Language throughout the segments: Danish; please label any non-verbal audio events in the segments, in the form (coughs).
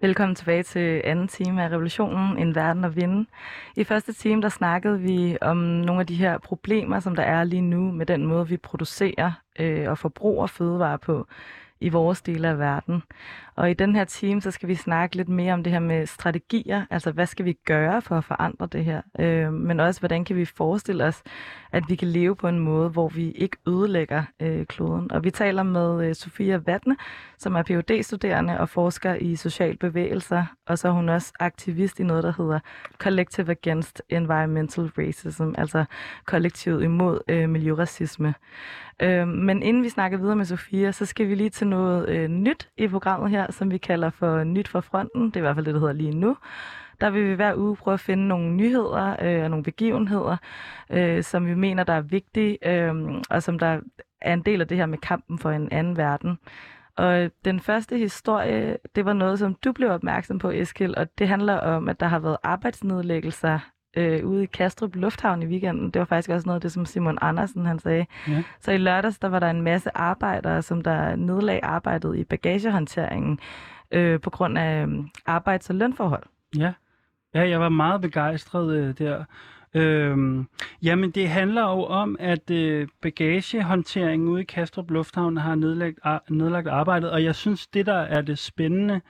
Velkommen tilbage til anden time af Revolutionen, En Verden at Vinde. I første time, der snakkede vi om nogle af de her problemer, som der er lige nu med den måde, vi producerer øh, og forbruger fødevarer på i vores dele af verden. Og i den her time, så skal vi snakke lidt mere om det her med strategier, altså hvad skal vi gøre for at forandre det her, øh, men også hvordan kan vi forestille os, at vi kan leve på en måde, hvor vi ikke ødelægger øh, kloden. Og vi taler med øh, Sofia Vatne, som er phd studerende og forsker i social bevægelser, og så er hun også aktivist i noget, der hedder Collective Against Environmental Racism, altså kollektivet imod øh, miljøracisme. Øh, men inden vi snakker videre med Sofia, så skal vi lige til noget øh, nyt i programmet her, som vi kalder for Nyt for Fronten. Det er i hvert fald det, der hedder lige nu. Der vil vi hver uge prøve at finde nogle nyheder øh, og nogle begivenheder, øh, som vi mener, der er vigtige, øh, og som der er en del af det her med kampen for en anden verden. Og den første historie, det var noget, som du blev opmærksom på, Eskil, og det handler om, at der har været arbejdsnedlæggelser øh, ude i Kastrup Lufthavn i weekenden. Det var faktisk også noget af det, som Simon Andersen han sagde. Ja. Så i lørdags, der var der en masse arbejdere, som der nedlag arbejdet i bagagehåndteringen øh, på grund af øh, arbejds- og lønforhold. Ja ja, jeg var meget begejstret øh, der. Øhm, jamen, det handler jo om, at øh, bagagehåndteringen ude i Kastrup Lufthavn har nedlagt, ar- nedlagt arbejdet, og jeg synes, det der er det spændende,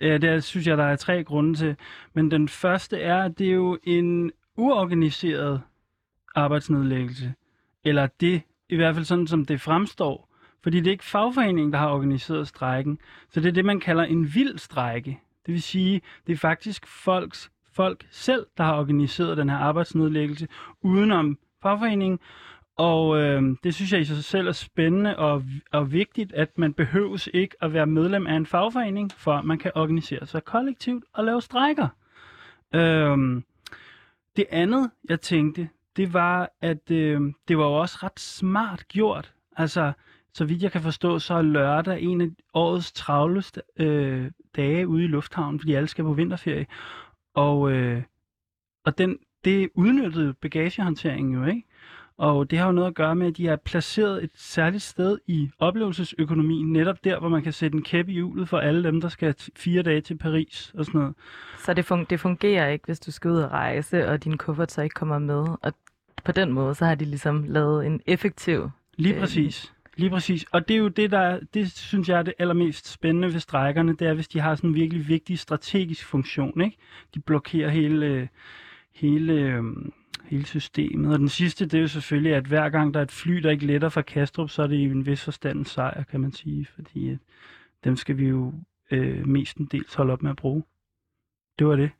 øh, det synes jeg, der er tre grunde til. Men den første er, at det er jo en uorganiseret arbejdsnedlæggelse. Eller det, i hvert fald sådan som det fremstår. Fordi det er ikke fagforeningen, der har organiseret strejken. Så det er det, man kalder en vild strejke. Det vil sige, det er faktisk folks, folk selv, der har organiseret den her arbejdsnedlæggelse udenom fagforeningen. Og øh, det synes jeg i sig selv er spændende og, og vigtigt, at man behøves ikke at være medlem af en fagforening, for at man kan organisere sig kollektivt og lave strejker. Øh, det andet, jeg tænkte, det var, at øh, det var jo også ret smart gjort. Altså, så vidt jeg kan forstå, så er lørdag en af årets travleste øh, dage ude i lufthavnen, fordi alle skal på vinterferie. Og, øh, og den, det udnyttede bagagehåndteringen jo, ikke? Og det har jo noget at gøre med, at de er placeret et særligt sted i oplevelsesøkonomien, netop der, hvor man kan sætte en kæp i hjulet for alle dem, der skal fire dage til Paris og sådan noget. Så det, fun- det fungerer ikke, hvis du skal ud og rejse, og din kuffert så ikke kommer med. Og på den måde, så har de ligesom lavet en effektiv... Lige øh, præcis. Lige præcis. Og det er jo det, der det synes jeg er det allermest spændende ved strækkerne, det er, hvis de har sådan en virkelig vigtig strategisk funktion. Ikke? De blokerer hele, øh, hele øh, hele systemet. Og den sidste, det er jo selvfølgelig, at hver gang der er et fly, der ikke letter fra Kastrup, så er det i en vis forstand en sejr, kan man sige, fordi at dem skal vi jo øh, mestendels holde op med at bruge. Det var det,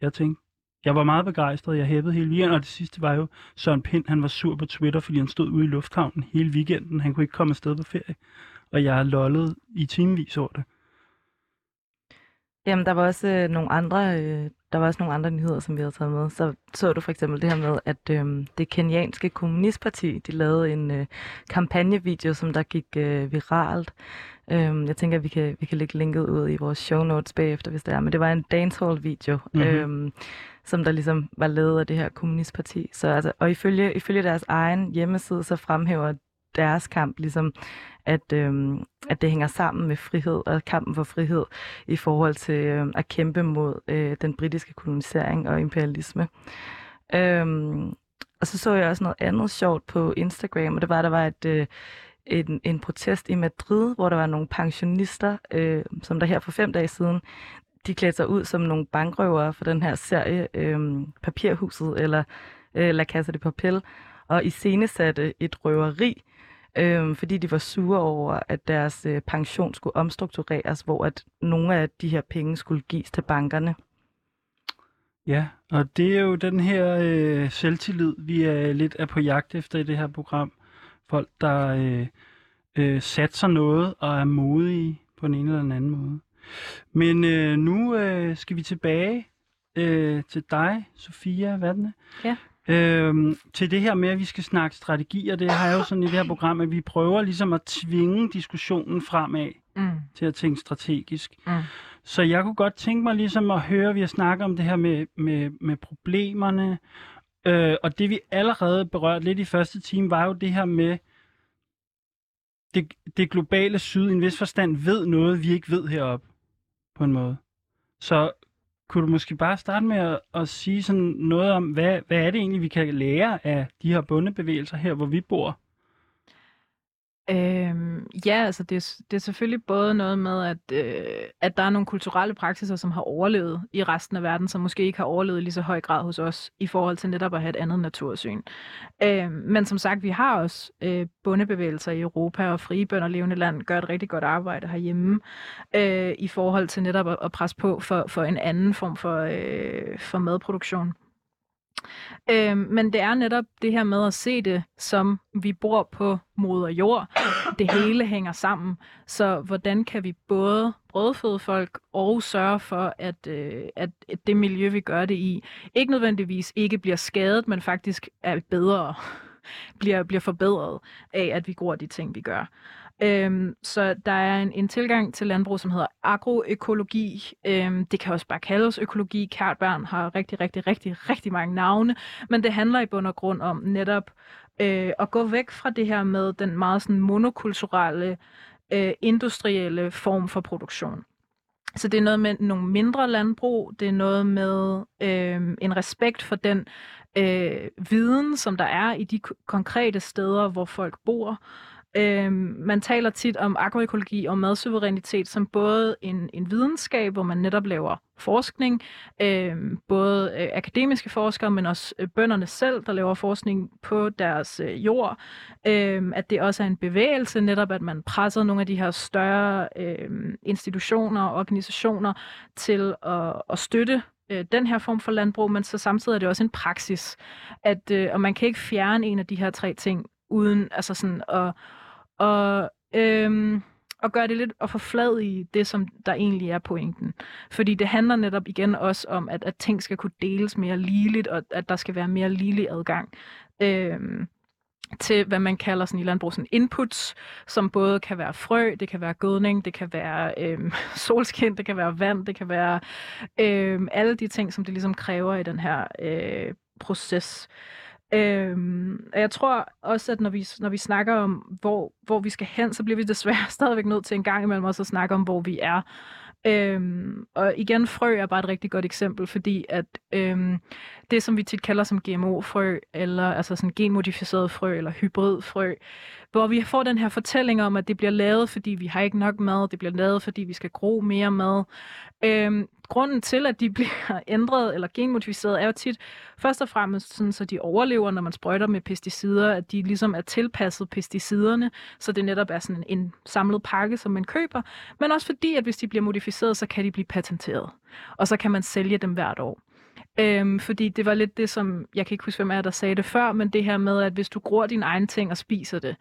jeg tænkte. Jeg var meget begejstret, jeg hæppede hele weekenden, og det sidste var jo Søren Pind, han var sur på Twitter, fordi han stod ude i lufthavnen hele weekenden. Han kunne ikke komme afsted på ferie, og jeg har lollet i timevis over det. Jamen, der var også øh, nogle andre øh, der var også nogle andre nyheder, som vi havde taget med. Så så du for eksempel det her med, at øh, det kenianske kommunistparti, de lavede en øh, kampagnevideo, som der gik øh, viralt. Øh, jeg tænker, at vi kan, vi kan lægge linket ud i vores show notes bagefter, hvis det er. Men det var en dancehall-video, mm-hmm. øh, som der ligesom var ledet af det her kommunistparti. Så, altså, og ifølge, ifølge deres egen hjemmeside, så fremhæver deres kamp ligesom at, øh, at det hænger sammen med frihed og kampen for frihed i forhold til øh, at kæmpe mod øh, den britiske kolonisering og imperialisme. Øh, og så så jeg også noget andet sjovt på Instagram, og det var, at der var et, øh, en, en protest i Madrid, hvor der var nogle pensionister, øh, som der her for fem dage siden, de klæder sig ud som nogle bankrøvere for den her serie øh, Papirhuset, eller øh, La Casa de Papel, og iscenesatte et røveri, øh, fordi de var sure over, at deres øh, pension skulle omstruktureres, hvor at nogle af de her penge skulle gives til bankerne. Ja, og det er jo den her øh, selvtillid, vi er lidt er på jagt efter i det her program. Folk, der øh, øh, satser noget og er modige på en eller anden måde. Men øh, nu øh, skal vi tilbage øh, til dig, Sofia Vatne. Ja. Øhm, til det her med, at vi skal snakke strategier, det har jeg jo sådan i det her program, at vi prøver ligesom at tvinge diskussionen fremad mm. til at tænke strategisk. Mm. Så jeg kunne godt tænke mig ligesom at høre, vi har snakket om det her med, med, med problemerne, øh, og det vi allerede berørte lidt i første time, var jo det her med, det, det globale syd i en vis forstand ved noget, vi ikke ved heroppe, på en måde. Så kunne du måske bare starte med at, at sige sådan noget om, hvad, hvad er det egentlig, vi kan lære af de her bundebevægelser her, hvor vi bor? Øhm, ja, altså det, det er selvfølgelig både noget med, at, øh, at der er nogle kulturelle praksiser, som har overlevet i resten af verden, som måske ikke har overlevet i lige så høj grad hos os, i forhold til netop at have et andet natursyn. Øhm, men som sagt, vi har også øh, bundebevægelser i Europa, og Frie Bønder Levende Land gør et rigtig godt arbejde herhjemme, øh, i forhold til netop at, at presse på for, for en anden form for, øh, for madproduktion. Øh, men det er netop det her med at se det, som vi bor på moder jord. Det hele hænger sammen. Så hvordan kan vi både brødføde folk og sørge for, at, øh, at det miljø, vi gør det i, ikke nødvendigvis ikke bliver skadet, men faktisk er bedre, bliver, bliver forbedret af, at vi går de ting, vi gør. Øhm, så der er en, en tilgang til landbrug, som hedder agroøkologi. Øhm, det kan også bare kaldes økologi. Kært har rigtig, rigtig, rigtig, rigtig mange navne. Men det handler i bund og grund om netop øh, at gå væk fra det her med den meget sådan monokulturelle, øh, industrielle form for produktion. Så det er noget med nogle mindre landbrug, det er noget med øh, en respekt for den øh, viden, som der er i de konkrete steder, hvor folk bor. Øhm, man taler tit om agroøkologi og madsuverænitet som både en, en videnskab, hvor man netop laver forskning, øh, både øh, akademiske forskere, men også øh, bønderne selv, der laver forskning på deres øh, jord. Øh, at det også er en bevægelse, netop at man presser nogle af de her større øh, institutioner og organisationer til at, at støtte øh, den her form for landbrug, men så samtidig er det også en praksis, at øh, og man kan ikke fjerne en af de her tre ting uden altså sådan at og, øhm, og gøre det lidt og flad i det, som der egentlig er pointen. Fordi det handler netop igen også om, at, at ting skal kunne deles mere ligeligt, og at der skal være mere ligelig adgang. Øhm, til, hvad man kalder sådan i landbrug, sådan inputs, som både kan være frø, det kan være gødning, det kan være øhm, (laughs) solskin, det kan være vand, det kan være øhm, alle de ting, som det ligesom kræver i den her øh, proces. Øhm, og jeg tror også, at når vi, når vi snakker om, hvor, hvor vi skal hen, så bliver vi desværre (laughs) stadigvæk nødt til en gang imellem også at snakke om, hvor vi er. Øhm, og igen, frø er bare et rigtig godt eksempel, fordi at øhm, det, som vi tit kalder som GMO-frø, eller altså sådan genmodificeret frø, eller hybridfrø, hvor vi får den her fortælling om, at det bliver lavet, fordi vi har ikke nok mad, det bliver lavet, fordi vi skal gro mere mad. Øhm, grunden til, at de (laughs) bliver ændret eller genmodificeret, er jo tit først og fremmest sådan, så de overlever, når man sprøjter med pesticider, at de ligesom er tilpasset pesticiderne, så det netop er sådan en, en samlet pakke, som man køber, men også fordi, at hvis de bliver modificeret, så kan de blive patenteret, og så kan man sælge dem hvert år. Øhm, fordi det var lidt det, som, jeg kan ikke huske, hvem er der sagde det før, men det her med, at hvis du gror din egen ting og spiser det,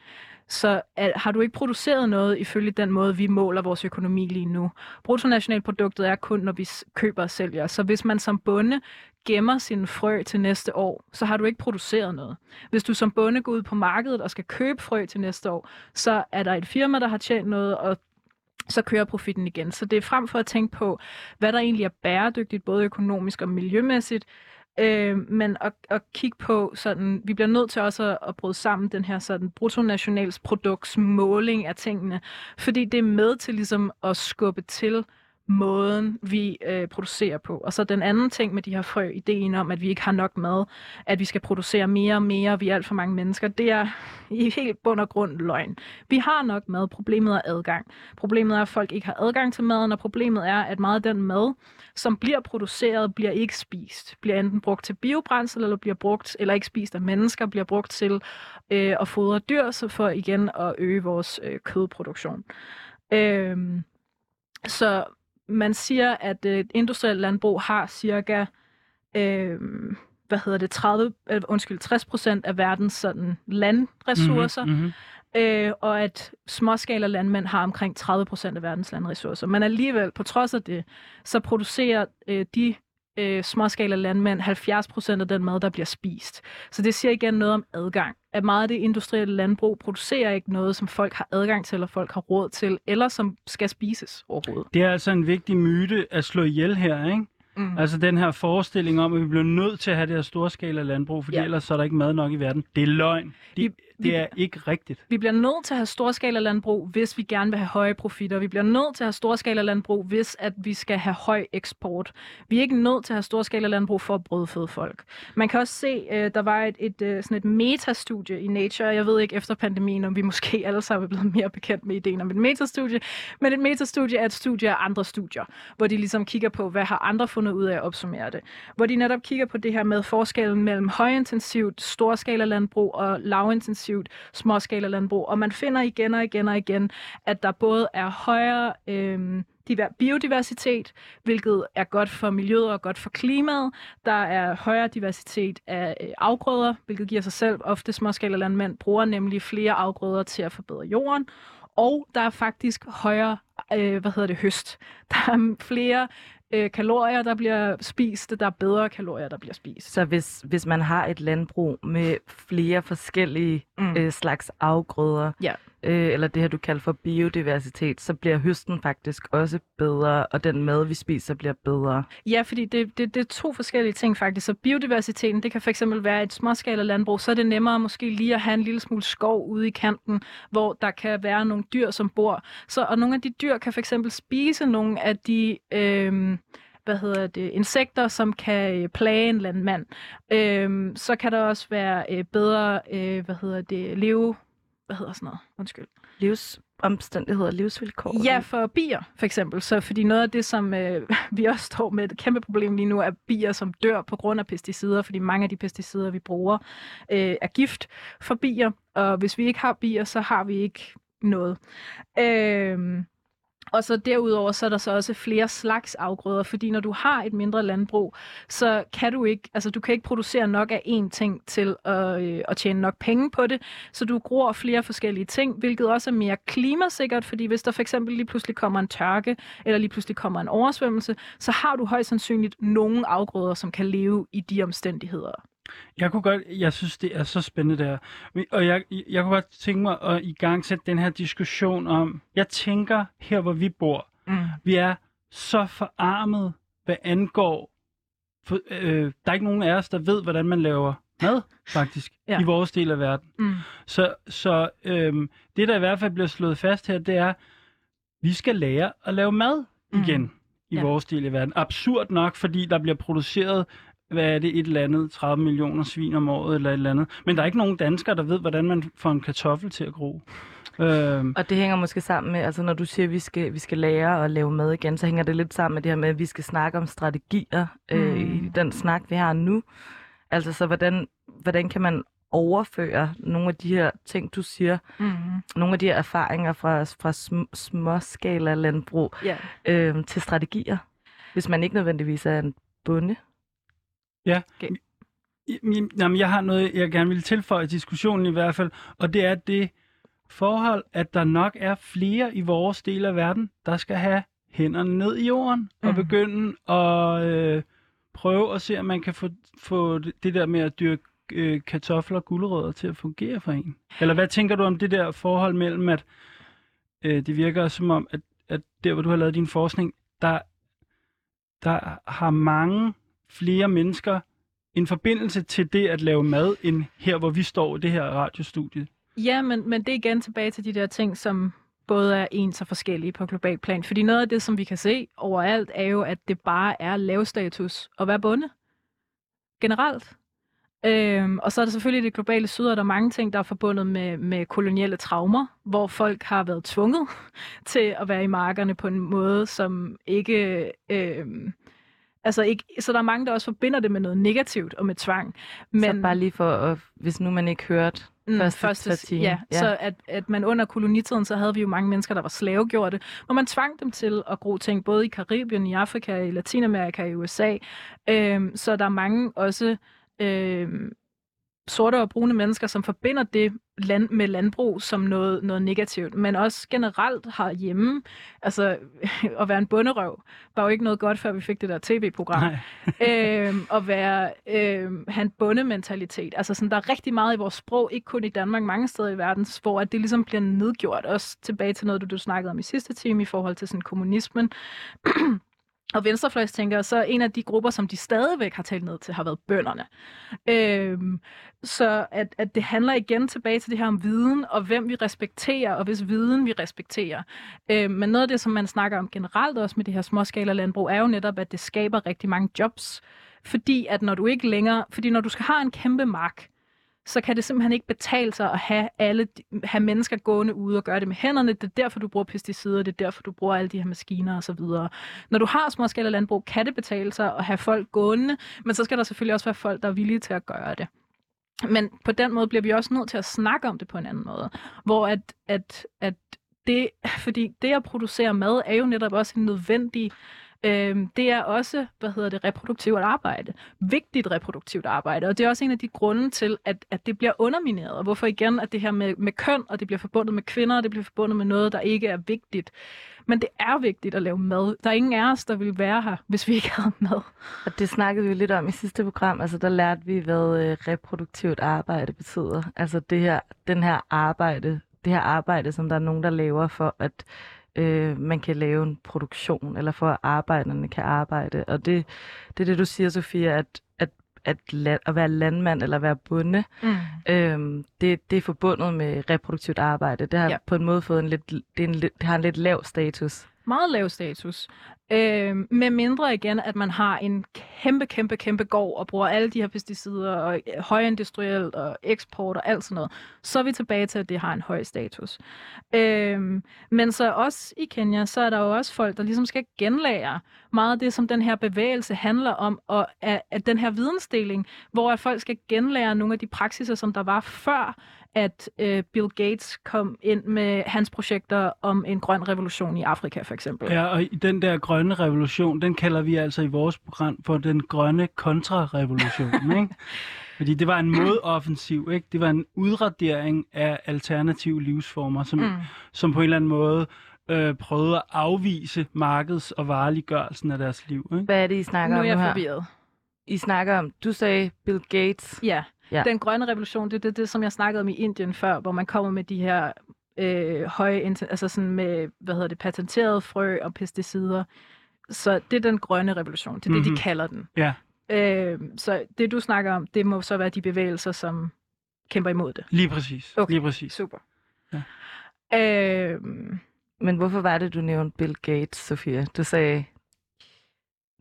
så er, har du ikke produceret noget ifølge den måde, vi måler vores økonomi lige nu. Bruttonationalproduktet er kun, når vi køber og sælger. Så hvis man som bonde gemmer sin frø til næste år, så har du ikke produceret noget. Hvis du som bonde går ud på markedet og skal købe frø til næste år, så er der et firma, der har tjent noget, og så kører profitten igen. Så det er frem for at tænke på, hvad der egentlig er bæredygtigt, både økonomisk og miljømæssigt, øh, men at, at kigge på sådan, vi bliver nødt til også at, at bryde sammen den her sådan bruttonationalsproduktsmåling af tingene, fordi det er med til ligesom at skubbe til måden, vi øh, producerer på. Og så den anden ting med de her frø, ideen om, at vi ikke har nok mad, at vi skal producere mere og mere, vi er alt for mange mennesker, det er i helt bund og grund løgn. Vi har nok mad, problemet er adgang. Problemet er, at folk ikke har adgang til maden, og problemet er, at meget af den mad, som bliver produceret, bliver ikke spist. Bliver enten brugt til biobrændsel, eller bliver brugt, eller ikke spist af mennesker, bliver brugt til øh, at fodre dyr, så for igen at øge vores øh, kødproduktion. Øh, så man siger, at øh, industrielt landbrug har cirka øh, hvad hedder det, 30, øh, undskyld, 60 procent af verdens sådan, landressourcer, mm-hmm. øh, og at småskala landmænd har omkring 30 procent af verdens landressourcer. Men alligevel, på trods af det, så producerer øh, de øh, småskala landmænd 70 procent af den mad, der bliver spist. Så det siger igen noget om adgang. At meget af det industrielle landbrug producerer ikke noget, som folk har adgang til, eller folk har råd til, eller som skal spises overhovedet. Det er altså en vigtig myte at slå ihjel her, ikke? Mm. Altså den her forestilling om, at vi bliver nødt til at have det her storskala landbrug, fordi ja. ellers så er der ikke mad nok i verden. Det er løgn. Det, vi, det er ikke rigtigt. Vi bliver nødt til at have storskala landbrug, hvis vi gerne vil have høje profitter. Vi bliver nødt til at have storskala landbrug, hvis at vi skal have høj eksport. Vi er ikke nødt til at have storskala landbrug for at brødføde folk. Man kan også se, øh, der var et, et, øh, sådan et metastudie i Nature. Jeg ved ikke efter pandemien, om vi måske alle sammen er blevet mere bekendt med ideen om et metastudie. Men et metastudie er et studie af andre studier, hvor de ligesom kigger på, hvad har andre fundet ud af at opsummere det. Hvor de netop kigger på det her med forskellen mellem højintensivt storskala landbrug og lavintensivt intensivt småskala landbrug, og man finder igen og igen og igen, at der både er højere øh, biodiversitet, hvilket er godt for miljøet og godt for klimaet. Der er højere diversitet af øh, afgrøder, hvilket giver sig selv. Ofte småskala landmænd bruger nemlig flere afgrøder til at forbedre jorden. Og der er faktisk højere øh, hvad hedder det, høst. Der er flere øh, kalorier, der bliver spist, der er bedre kalorier, der bliver spist. Så hvis, hvis man har et landbrug med flere forskellige mm. øh, slags afgrøder, ja øh, eller det her, du kalder for biodiversitet, så bliver høsten faktisk også bedre, og den mad, vi spiser, bliver bedre. Ja, fordi det, det, det er to forskellige ting faktisk. Så biodiversiteten, det kan fx være et småskala landbrug, så er det nemmere måske lige at have en lille smule skov ude i kanten, hvor der kan være nogle dyr, som bor. Så, og nogle af de dyr kan fx spise nogle af de... Øh, hvad hedder det, insekter, som kan øh, plage en landmand. Øhm, så kan der også være øh, bedre, øh, hvad hedder det, leve, hvad hedder sådan noget, undskyld. Livsomstændigheder, livsvilkår. Ja, for bier for eksempel. Så fordi noget af det, som øh, (laughs) vi også står med et kæmpe problem lige nu, er bier, som dør på grund af pesticider, fordi mange af de pesticider, vi bruger, øh, er gift for bier. Og hvis vi ikke har bier, så har vi ikke noget. Øh, og så derudover, så er der så også flere slags afgrøder, fordi når du har et mindre landbrug, så kan du ikke, altså du kan ikke producere nok af én ting til at, øh, at tjene nok penge på det, så du gror flere forskellige ting, hvilket også er mere klimasikkert, fordi hvis der for eksempel lige pludselig kommer en tørke, eller lige pludselig kommer en oversvømmelse, så har du højst sandsynligt nogle afgrøder, som kan leve i de omstændigheder. Jeg kunne godt, jeg synes, det er så spændende der. Og jeg, jeg kunne godt tænke mig at i gang sætte den her diskussion om, jeg tænker her, hvor vi bor, mm. vi er så forarmet, hvad angår, for, øh, der er ikke nogen af os, der ved, hvordan man laver mad, faktisk, (laughs) ja. i vores del af verden. Mm. Så, så øh, det, der i hvert fald bliver slået fast her, det er, vi skal lære at lave mad igen. Mm i ja. vores del af verden. Absurd nok, fordi der bliver produceret hvad er det, et eller andet 30 millioner svin om året eller et eller andet. Men der er ikke nogen danskere, der ved, hvordan man får en kartoffel til at gro. Øhm. Og det hænger måske sammen med, altså når du siger, at vi skal, vi skal lære at lave mad igen, så hænger det lidt sammen med det her med, at vi skal snakke om strategier øh, mm. i den snak, vi har nu. Altså så hvordan, hvordan kan man overføre nogle af de her ting, du siger, mm. nogle af de her erfaringer fra, fra sm- småskala landbrug yeah. øh, til strategier, hvis man ikke nødvendigvis er en bonde? Ja. Okay. Jamen, jeg har noget, jeg gerne vil tilføje i diskussionen i hvert fald, og det er det forhold, at der nok er flere i vores del af verden, der skal have hænderne ned i jorden mm. og begynde at øh, prøve at se, om man kan få, få det der med at dyrke øh, kartofler og gulerødder til at fungere for en. Eller hvad tænker du om det der forhold mellem, at øh, det virker som om, at, at der, hvor du har lavet din forskning, der, der har mange flere mennesker en forbindelse til det at lave mad, end her, hvor vi står i det her radiostudie. Ja, men, men det er igen tilbage til de der ting, som både er ens og forskellige på global plan. Fordi noget af det, som vi kan se overalt, er jo, at det bare er lav status at være bonde. Generelt. Øhm, og så er der selvfølgelig det globale syd, og der er mange ting, der er forbundet med, med kolonielle traumer, hvor folk har været tvunget (laughs) til at være i markerne på en måde, som ikke øhm, Altså ikke, så der er mange, der også forbinder det med noget negativt og med tvang. Men, så bare lige for, at, hvis nu man ikke hørte mm, første, første time. Ja, ja, så at, at man under kolonitiden, så havde vi jo mange mennesker, der var slavegjorte, hvor man tvang dem til at gro ting, både i Karibien, i Afrika, i Latinamerika, i USA. Øhm, så der er mange også øhm, sorte og brune mennesker, som forbinder det land, med landbrug som noget, noget negativt, men også generelt herhjemme. Altså, (laughs) at være en bunderøv var jo ikke noget godt, før vi fik det der tv-program. (laughs) øhm, at være, øhm, have en bundementalitet. Altså, sådan, der er rigtig meget i vores sprog, ikke kun i Danmark, mange steder i verden, hvor at det ligesom bliver nedgjort. Også tilbage til noget, du, du snakkede om i sidste time i forhold til sådan kommunismen. (clears throat) Og venstrefløjstænkere, så en af de grupper, som de stadigvæk har talt ned til, har været bønderne. Øhm, så at, at det handler igen tilbage til det her om viden, og hvem vi respekterer, og hvis viden vi respekterer. Øhm, men noget af det, som man snakker om generelt også med det her småskala landbrug, er jo netop, at det skaber rigtig mange jobs. Fordi at når du ikke længere, fordi når du skal have en kæmpe mark, så kan det simpelthen ikke betale sig at have, alle, have mennesker gående ude og gøre det med hænderne. Det er derfor, du bruger pesticider, det er derfor, du bruger alle de her maskiner osv. Når du har småskala landbrug, kan det betale sig at have folk gående, men så skal der selvfølgelig også være folk, der er villige til at gøre det. Men på den måde bliver vi også nødt til at snakke om det på en anden måde, hvor at, at, at det, fordi det at producere mad er jo netop også en nødvendig øh, det er også, hvad hedder det, reproduktivt arbejde. Vigtigt reproduktivt arbejde. Og det er også en af de grunde til, at, at det bliver undermineret. Og hvorfor igen, at det her med, med køn, og det bliver forbundet med kvinder, og det bliver forbundet med noget, der ikke er vigtigt. Men det er vigtigt at lave mad. Der er ingen af os, der ville være her, hvis vi ikke havde mad. Og det snakkede vi lidt om i sidste program. Altså, der lærte vi, hvad øh, reproduktivt arbejde betyder. Altså, det her, den her arbejde, det her arbejde, som der er nogen, der laver for at øh, man kan lave en produktion, eller for at arbejderne kan arbejde. Og det, det er det, du siger, Sofia, at, at, at, la- at være landmand eller være bonde, mm. øh, det, det er forbundet med reproduktivt arbejde. Det har ja. på en måde fået en lidt, det, en, det har en lidt lav status. Meget lav status. Øh, med mindre igen, at man har en kæmpe, kæmpe, kæmpe gård og bruger alle de her pesticider og øh, højindustrielt og eksport og alt sådan noget, så er vi tilbage til, at det har en høj status. Øh, men så også i Kenya, så er der jo også folk, der ligesom skal genlære meget af det, som den her bevægelse handler om, og at, at den her vidensdeling, hvor at folk skal genlære nogle af de praksiser, som der var før, at øh, Bill Gates kom ind med hans projekter om en grøn revolution i Afrika, for eksempel. Ja, og den der grønne revolution, den kalder vi altså i vores program for den grønne kontrarevolution, (laughs) ikke? Fordi det var en modoffensiv, ikke? Det var en udradering af alternative livsformer, som, mm. som på en eller anden måde øh, prøvede at afvise markeds- og vareliggørelsen af deres liv. Ikke? Hvad er det, I snakker nu om er nu jeg her? forvirret. I snakker om, du sagde Bill Gates. Ja. Ja. den grønne revolution, det er det, det, som jeg snakkede om i Indien før, hvor man kommer med de her øh, høje, altså sådan med, hvad hedder det, patenterede frø og pesticider. Så det er den grønne revolution. Det er mm-hmm. det, de Mhm. kalder den. Ja, Øh, så det, du snakker om, det må så være de bevægelser, som kæmper imod det. lige præcis. Okay. Lige præcis. Super. Ja. Øh, Men hvorfor var det, du nævnte Bill Gates, Sofia? Du sagde,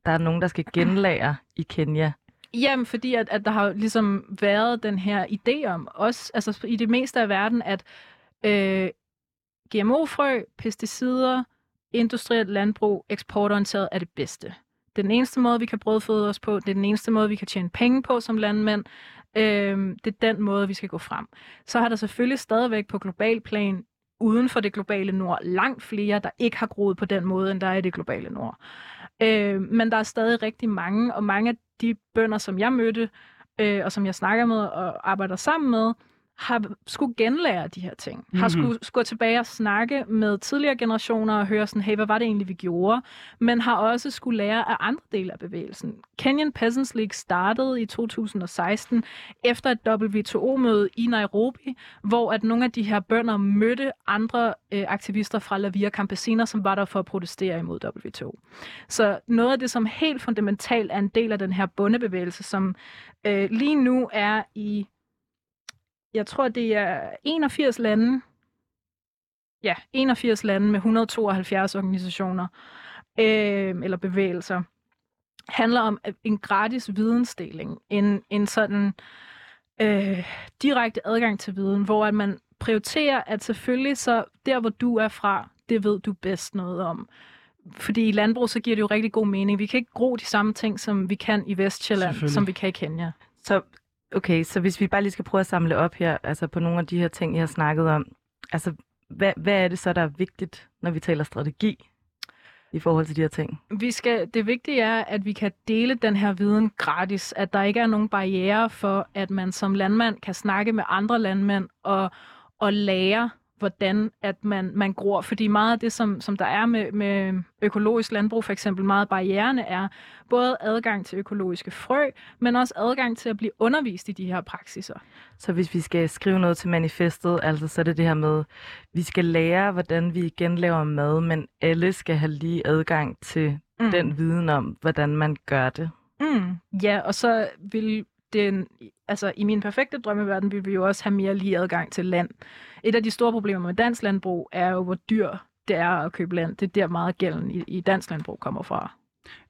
der er nogen, der skal genlære i Kenya. Jamen, fordi at, at der har ligesom været den her idé om, også altså i det meste af verden, at øh, GMO-frø, pesticider, industrielt landbrug, eksportorienteret er det bedste. Det er den eneste måde, vi kan brødføde os på. Det er den eneste måde, vi kan tjene penge på som landmænd. Øh, det er den måde, vi skal gå frem. Så har der selvfølgelig stadigvæk på global plan, uden for det globale nord, langt flere, der ikke har groet på den måde, end der er i det globale nord. Øh, men der er stadig rigtig mange, og mange af de bønder, som jeg mødte, øh, og som jeg snakker med og arbejder sammen med, har skulle genlære de her ting. Mm-hmm. Har skulle, skulle tilbage og snakke med tidligere generationer og høre sådan, hey, hvad var det egentlig, vi gjorde? Men har også skulle lære af andre dele af bevægelsen. Kenyan Peasants League startede i 2016 efter et WTO-møde i Nairobi, hvor at nogle af de her bønder mødte andre øh, aktivister fra La Via Campesina, som var der for at protestere imod WTO. Så noget af det, som helt fundamentalt er en del af den her bundebevægelse, som øh, lige nu er i jeg tror, det er 81 lande. Ja, 81 lande med 172 organisationer øh, eller bevægelser. handler om en gratis vidensdeling. En, en sådan øh, direkte adgang til viden, hvor at man prioriterer, at selvfølgelig så der, hvor du er fra, det ved du bedst noget om. Fordi i landbrug, så giver det jo rigtig god mening. Vi kan ikke gro de samme ting, som vi kan i Vestjylland, som vi kan i Kenya. Så, okay, så hvis vi bare lige skal prøve at samle op her, altså på nogle af de her ting, jeg har snakket om. Altså, hvad, hvad er det så, der er vigtigt, når vi taler strategi? i forhold til de her ting? Vi skal, det vigtige er, at vi kan dele den her viden gratis, at der ikke er nogen barriere for, at man som landmand kan snakke med andre landmænd og, og lære hvordan at man, man gror. Fordi meget af det, som, som der er med, med økologisk landbrug, for eksempel meget barrierende, er både adgang til økologiske frø, men også adgang til at blive undervist i de her praksiser. Så hvis vi skal skrive noget til manifestet, altså så er det det her med, vi skal lære, hvordan vi igen laver mad, men alle skal have lige adgang til mm. den viden om, hvordan man gør det. Mm. Ja, og så vil den, altså i min perfekte drømmeverden ville vi jo også have mere lige adgang til land. Et af de store problemer med dansk landbrug er jo, hvor dyr det er at købe land. Det er der meget gælden i, i dansk landbrug kommer fra.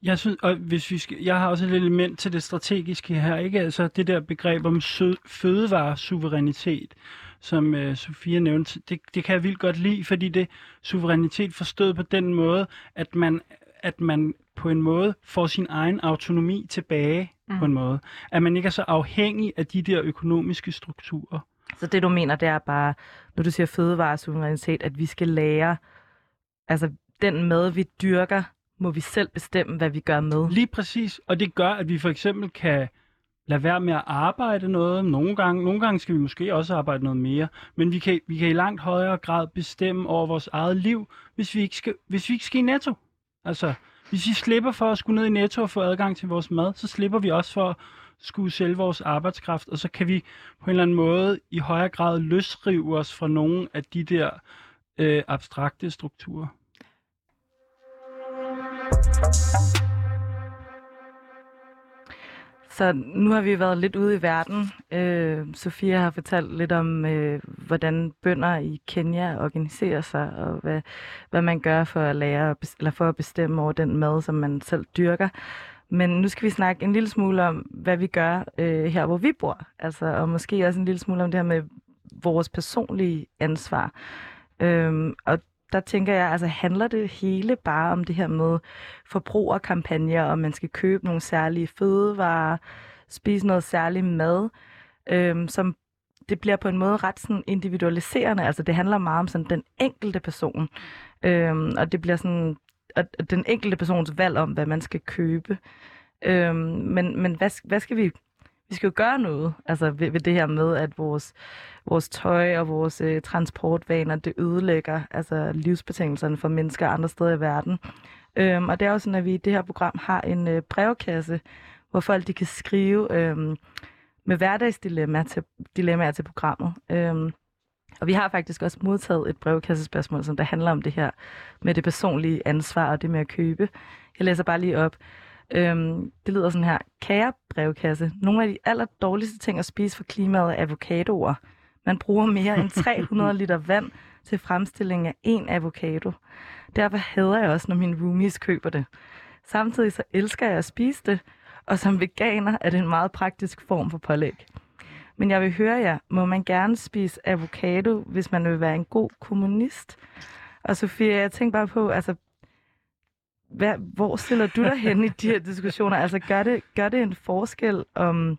Jeg synes, og hvis vi skal, jeg har også et element til det strategiske her, ikke? Altså det der begreb om sø, fødevaresuverænitet, som øh, Sofia nævnte, det, det kan jeg vildt godt lide, fordi det suverænitet forstået på den måde, at man, at man på en måde får sin egen autonomi tilbage mm. på en måde. At man ikke er så afhængig af de der økonomiske strukturer. Så det du mener, det er bare, når du siger fødevaresuverænitet, at vi skal lære, altså den mad, vi dyrker, må vi selv bestemme, hvad vi gør med. Lige præcis, og det gør, at vi for eksempel kan lade være med at arbejde noget. Nogle gange, nogle gange skal vi måske også arbejde noget mere, men vi kan, vi kan i langt højere grad bestemme over vores eget liv, hvis vi ikke skal, hvis vi ikke skal i netto. Altså, hvis vi slipper for at skulle ned i netto og få adgang til vores mad, så slipper vi også for at skulle sælge vores arbejdskraft, og så kan vi på en eller anden måde i højere grad løsrive os fra nogle af de der øh, abstrakte strukturer. Så nu har vi været lidt ude i verden. Øh, Sofia har fortalt lidt om, øh, hvordan bønder i Kenya organiserer sig, og hvad, hvad man gør for at lære, eller for at bestemme over den mad, som man selv dyrker. Men nu skal vi snakke en lille smule om, hvad vi gør øh, her, hvor vi bor. Altså, og måske også en lille smule om det her med vores personlige ansvar. Øhm, og der tænker jeg, altså handler det hele bare om det her med forbrugerkampagner, og man skal købe nogle særlige fødevarer, spise noget særlig mad, øhm, som det bliver på en måde ret sådan individualiserende. Altså det handler meget om sådan den enkelte person. Øhm, og det bliver sådan og den enkelte persons valg om, hvad man skal købe. Øhm, men men hvad, hvad skal vi... Vi skal jo gøre noget altså ved, ved det her med, at vores, vores tøj og vores øh, transportvaner, det ødelægger altså livsbetingelserne for mennesker andre steder i verden. Øhm, og det er jo sådan, at vi i det her program har en øh, brevkasse, hvor folk de kan skrive øhm, med hverdagsdilemmaer til, dilemmaer til programmet. Øhm, og vi har faktisk også modtaget et brevkassespørgsmål, som der handler om det her med det personlige ansvar og det med at købe. Jeg læser bare lige op. Øhm, det lyder sådan her. Kære brevkasse, nogle af de aller dårligste ting at spise for klimaet er avocadoer. Man bruger mere end (laughs) 300 liter vand til fremstilling af en avocado. Derfor hader jeg også, når mine roomies køber det. Samtidig så elsker jeg at spise det, og som veganer er det en meget praktisk form for pålæg. Men jeg vil høre jer, må man gerne spise avocado, hvis man vil være en god kommunist? Og Sofia, jeg tænker bare på, altså, hvad, hvor stiller du dig hen i de her diskussioner? Altså, gør det, gør det en forskel, om,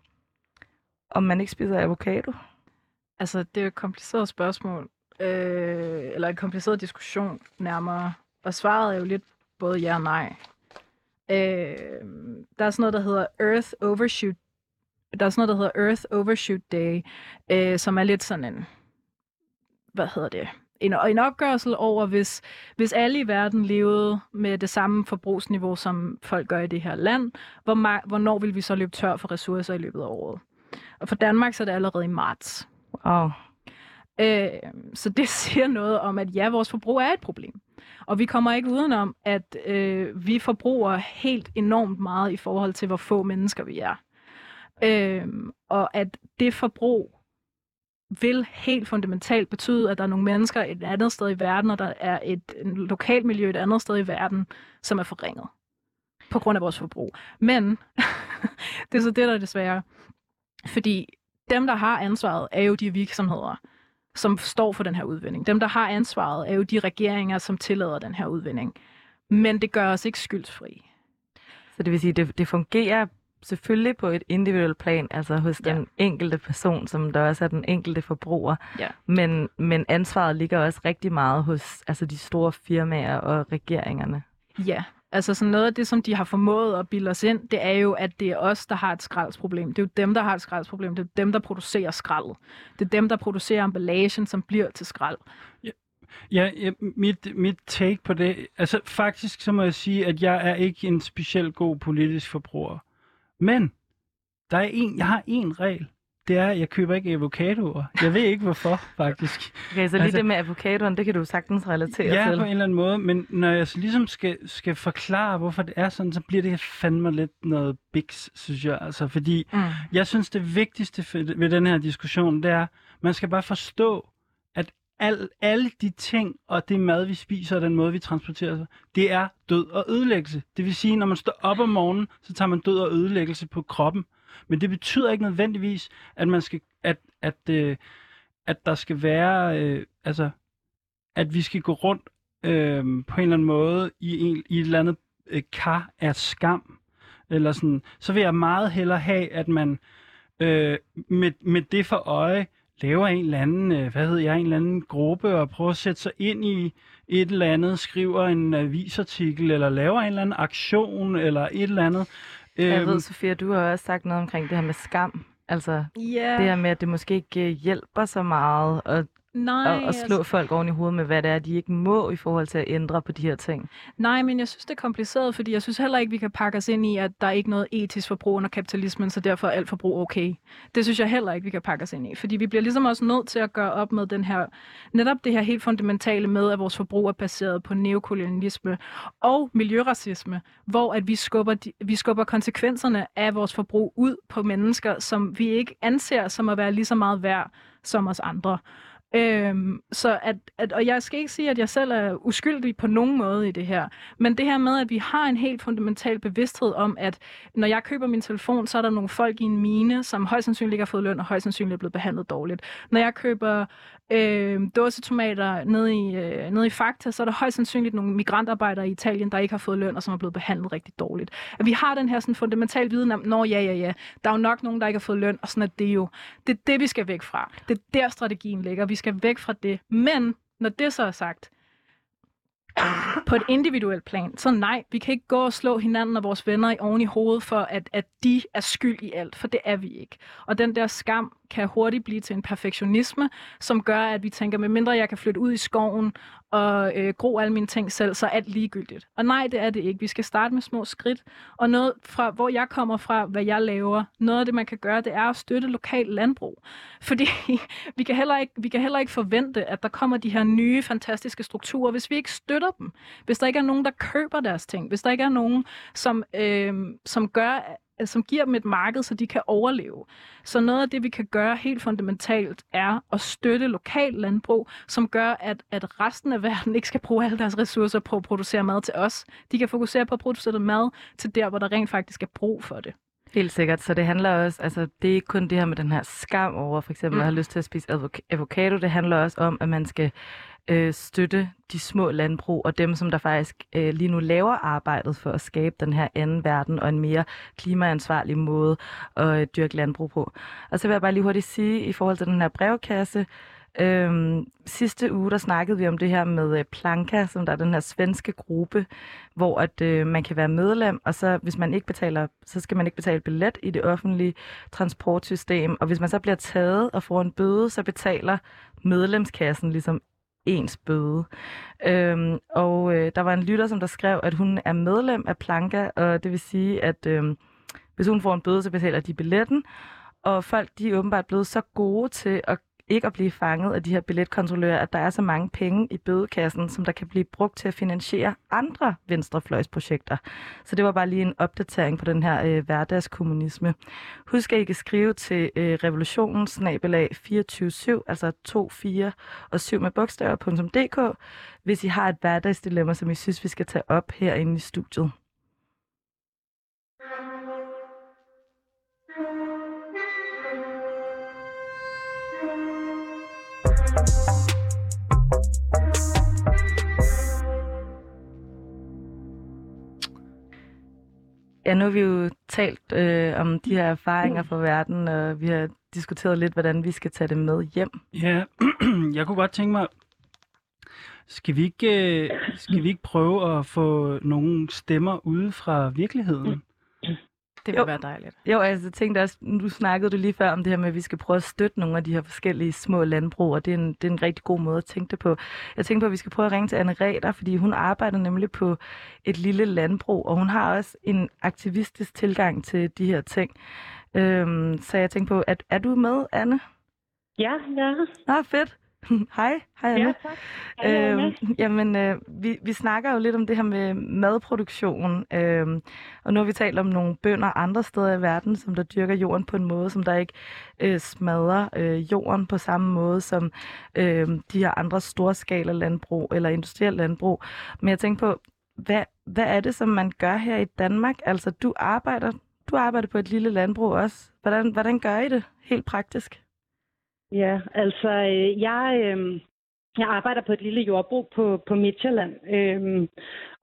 om man ikke spiser avocado? Altså, det er jo et kompliceret spørgsmål, øh, eller en kompliceret diskussion nærmere. Og svaret er jo lidt både ja og nej. Øh, der er sådan noget, der hedder Earth Overshoot der er sådan noget, der hedder Earth Overshoot Day, øh, som er lidt sådan en, hvad hedder det, en, en opgørsel over, hvis, hvis alle i verden levede med det samme forbrugsniveau, som folk gør i det her land, hvor, hvornår vil vi så løbe tør for ressourcer i løbet af året? Og for Danmark så er det allerede i marts. Wow. Øh, så det (laughs) siger noget om, at ja, vores forbrug er et problem. Og vi kommer ikke udenom, at øh, vi forbruger helt enormt meget i forhold til, hvor få mennesker vi er. Øhm, og at det forbrug vil helt fundamentalt betyde, at der er nogle mennesker et andet sted i verden, og der er et lokalt miljø et andet sted i verden, som er forringet på grund af vores forbrug. Men (laughs) det er så det, der er desværre. Fordi dem, der har ansvaret, er jo de virksomheder, som står for den her udvinding. Dem, der har ansvaret, er jo de regeringer, som tillader den her udvinding. Men det gør os ikke skyldsfri. Så det vil sige, det, det fungerer selvfølgelig på et individuelt plan, altså hos ja. den enkelte person, som der også er den enkelte forbruger. Ja. Men, men ansvaret ligger også rigtig meget hos altså de store firmaer og regeringerne. Ja, altså sådan noget af det, som de har formået at bilde os ind, det er jo, at det er os, der har et skraldsproblem. Det er jo dem, der har et skraldsproblem. Det er dem, der producerer skraldet. Det er dem, der producerer emballagen, som bliver til skrald. Ja, ja mit, mit take på det, altså faktisk så må jeg sige, at jeg er ikke en specielt god politisk forbruger. Men der er en, jeg har en regel. Det er, at jeg køber ikke avocadoer. Jeg ved ikke hvorfor, (laughs) faktisk. Okay, så lige altså, det med avocadoen, det kan du sagtens relatere ja, til. Ja, på en eller anden måde. Men når jeg så ligesom skal, skal forklare, hvorfor det er sådan, så bliver det fandme lidt noget biks, synes jeg. Altså, fordi mm. jeg synes, det vigtigste ved den her diskussion, det er, man skal bare forstå, al, alle de ting og det mad, vi spiser og den måde, vi transporterer sig, det er død og ødelæggelse. Det vil sige, når man står op om morgenen, så tager man død og ødelæggelse på kroppen. Men det betyder ikke nødvendigvis, at man skal, at, at, øh, at der skal være, øh, altså, at vi skal gå rundt øh, på en eller anden måde i, en, i et eller andet øh, kar af skam. Eller sådan, så vil jeg meget hellere have, at man øh, med, med det for øje laver en eller anden, øh, hvad hedder jeg, en eller anden gruppe og prøver at sætte sig ind i et eller andet, skriver en avisartikel eller laver en eller anden aktion eller et eller andet, jeg ved, øhm. Sofia, du har også sagt noget omkring det her med skam. Altså yeah. det her med, at det måske ikke hjælper så meget at Nej, at, at slå altså... folk oven i hovedet med, hvad det er, de ikke må i forhold til at ændre på de her ting. Nej, men jeg synes, det er kompliceret, fordi jeg synes heller ikke, vi kan pakke os ind i, at der er ikke noget etisk forbrug under kapitalismen, så derfor er alt forbrug okay. Det synes jeg heller ikke, vi kan pakke os ind i, fordi vi bliver ligesom også nødt til at gøre op med den her, netop det her helt fundamentale med, at vores forbrug er baseret på neokolonialisme og miljøracisme, hvor at vi skubber, vi skubber konsekvenserne af vores forbrug ud på mennesker, som vi ikke anser som at være lige så meget værd som os andre. Øhm, så at, at, og jeg skal ikke sige, at jeg selv er uskyldig på nogen måde i det her, men det her med, at vi har en helt fundamental bevidsthed om, at når jeg køber min telefon, så er der nogle folk i en mine, som højst sandsynligt ikke har fået løn, og højst sandsynligt er blevet behandlet dårligt. Når jeg køber øh, dåsetomater nede i, øh, nede i Fakta, så er der højst sandsynligt nogle migrantarbejdere i Italien, der ikke har fået løn, og som er blevet behandlet rigtig dårligt. At vi har den her sådan fundamental viden om, når ja, ja, ja, der er jo nok nogen, der ikke har fået løn, og sådan er det jo. Det er det, vi skal væk fra. Det er der strategien ligger. Vi skal væk fra det. Men når det så er sagt, (coughs) på et individuelt plan. Så nej, vi kan ikke gå og slå hinanden og vores venner oven i hovedet for, at, at de er skyld i alt, for det er vi ikke. Og den der skam kan hurtigt blive til en perfektionisme, som gør, at vi tænker, med mindre jeg kan flytte ud i skoven og øh, gro alle mine ting selv, så er alt ligegyldigt. Og nej, det er det ikke. Vi skal starte med små skridt. Og noget fra, hvor jeg kommer fra, hvad jeg laver, noget af det, man kan gøre, det er at støtte lokal landbrug. Fordi (laughs) vi kan, heller ikke, vi kan heller ikke forvente, at der kommer de her nye, fantastiske strukturer, hvis vi ikke støtter støtter dem. Hvis der ikke er nogen, der køber deres ting. Hvis der ikke er nogen, som, øh, som gør, som giver dem et marked, så de kan overleve. Så noget af det, vi kan gøre helt fundamentalt, er at støtte lokal landbrug, som gør, at, at resten af verden ikke skal bruge alle deres ressourcer på at producere mad til os. De kan fokusere på at producere mad til der, hvor der rent faktisk er brug for det. Helt sikkert. Så det handler også, altså det er ikke kun det her med den her skam over for eksempel mm. at have lyst til at spise avocado. Det handler også om, at man skal øh, støtte de små landbrug og dem, som der faktisk øh, lige nu laver arbejdet for at skabe den her anden verden og en mere klimaansvarlig måde at øh, dyrke landbrug på. Og så vil jeg bare lige hurtigt sige, i forhold til den her brevkasse, Øhm, sidste uge, der snakkede vi om det her med øh, Planka, som der er den her svenske gruppe, hvor at øh, man kan være medlem, og så hvis man ikke betaler, så skal man ikke betale billet i det offentlige transportsystem, og hvis man så bliver taget og får en bøde, så betaler medlemskassen ligesom ens bøde. Øhm, og øh, der var en lytter, som der skrev, at hun er medlem af Planka, og det vil sige, at øh, hvis hun får en bøde, så betaler de billetten. Og folk, de er åbenbart blevet så gode til at ikke at blive fanget af de her billetkontrollører, at der er så mange penge i bødekassen, som der kan blive brugt til at finansiere andre venstrefløjsprojekter. Så det var bare lige en opdatering på den her øh, hverdagskommunisme. Husk, at I kan skrive til øh, revolutionen snabelag 24 altså 2, 4 og 7 med bogstaver.dk, hvis I har et hverdagsdilemma, som I synes, vi skal tage op herinde i studiet. Ja, nu har vi jo talt øh, om de her erfaringer fra verden, og vi har diskuteret lidt, hvordan vi skal tage det med hjem. Ja, (clears throat) jeg kunne godt tænke mig Skal vi ikke, øh, skal vi ikke prøve at få nogle stemmer ude fra virkeligheden? Det vil Jo. være dejligt. Jo, altså jeg tænkte også, nu snakkede du lige før om det her med, at vi skal prøve at støtte nogle af de her forskellige små landbrug, og det er en, det er en rigtig god måde at tænke det på. Jeg tænkte på, at vi skal prøve at ringe til Anne Reder, fordi hun arbejder nemlig på et lille landbrug, og hun har også en aktivistisk tilgang til de her ting. Øhm, så jeg tænkte på, at er du med, Anne? Ja, ja. Nå, fedt. (laughs) Hej, hej Anne. Ja, tak. Hej. Øhm, jamen, øh, vi, vi snakker jo lidt om det her med madproduktion, øhm, og nu har vi talt om nogle bønder andre steder i verden, som der dyrker jorden på en måde, som der ikke øh, smadrer øh, jorden på samme måde som øh, de her andre storskala landbrug eller industrielle landbrug. Men jeg tænker på, hvad, hvad er det, som man gør her i Danmark? Altså, du arbejder, du arbejder på et lille landbrug også. Hvordan, hvordan gør I det helt praktisk? Ja, altså øh, jeg, øh, jeg arbejder på et lille jordbrug på, på Midtjylland. Øh,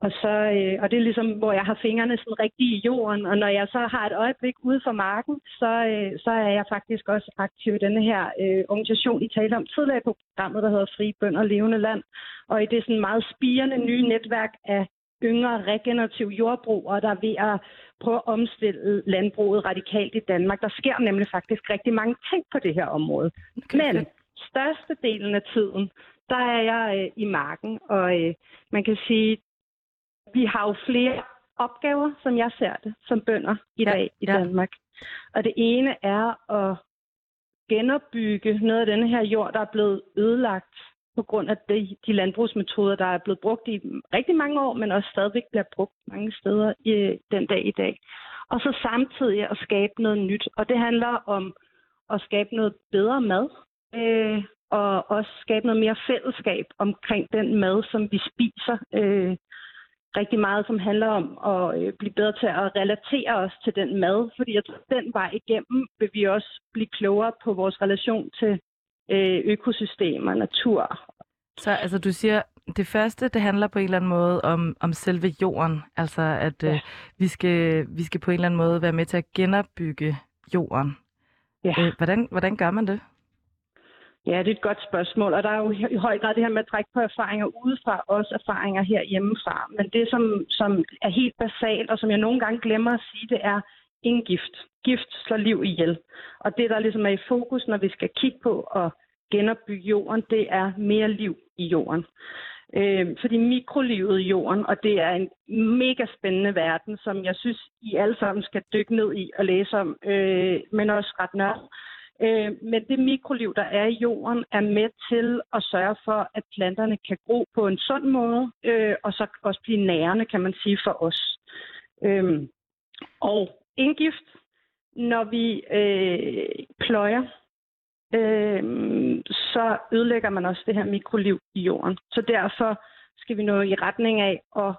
og, så, øh, og det er ligesom, hvor jeg har fingrene sådan rigtig i jorden. Og når jeg så har et øjeblik ude for marken, så, øh, så er jeg faktisk også aktiv i denne her øh, organisation, I talte om tidligere på programmet, der hedder Fri Bønder Levende Land. Og i det sådan meget spirende nye netværk af yngre regenerativ jordbrug, og der er ved at prøve at omstille landbruget radikalt i Danmark. Der sker nemlig faktisk rigtig mange ting på det her område. Okay, Men størstedelen af tiden, der er jeg øh, i marken, og øh, man kan sige, vi har jo flere opgaver, som jeg ser det, som bønder i Ja, dag i ja. Danmark. Og det ene er at genopbygge noget af denne her jord, der er blevet ødelagt på grund af de, de landbrugsmetoder, der er blevet brugt i rigtig mange år, men også stadigvæk bliver brugt mange steder i den dag i dag. Og så samtidig at skabe noget nyt. Og det handler om at skabe noget bedre mad, øh, og også skabe noget mere fællesskab omkring den mad, som vi spiser. Øh, rigtig meget, som handler om at øh, blive bedre til at relatere os til den mad, fordi jeg tror, den vej igennem vil vi også blive klogere på vores relation til øh, økosystemer, natur. Så altså, du siger, det første, det handler på en eller anden måde om, om selve jorden. Altså, at øh, Ja. vi, skal, vi skal på en eller anden måde være med til at genopbygge jorden. Ja. Øh, hvordan, hvordan gør man det? Ja, det er et godt spørgsmål, og der er jo i høj grad det her med at trække på erfaringer udefra, også erfaringer her hjemmefra. Men det, som, som er helt basalt, og som jeg nogle gange glemmer at sige, det er ingen gift. Gift slår liv ihjel. Og det, der ligesom er i fokus, når vi skal kigge på at genopbygge jorden, det er mere liv i jorden. Øh, fordi mikrolivet i jorden, og det er en mega spændende verden, som jeg synes, I alle sammen skal dykke ned i og læse om, øh, men også ret nørdet. Øh, men det mikroliv, der er i jorden, er med til at sørge for, at planterne kan gro på en sund måde, øh, og så også blive nærende, kan man sige, for os. Øh, og indgift, når vi øh, pløjer, øh, så ødelægger man også det her mikroliv i jorden. Så derfor skal vi nå i retning af at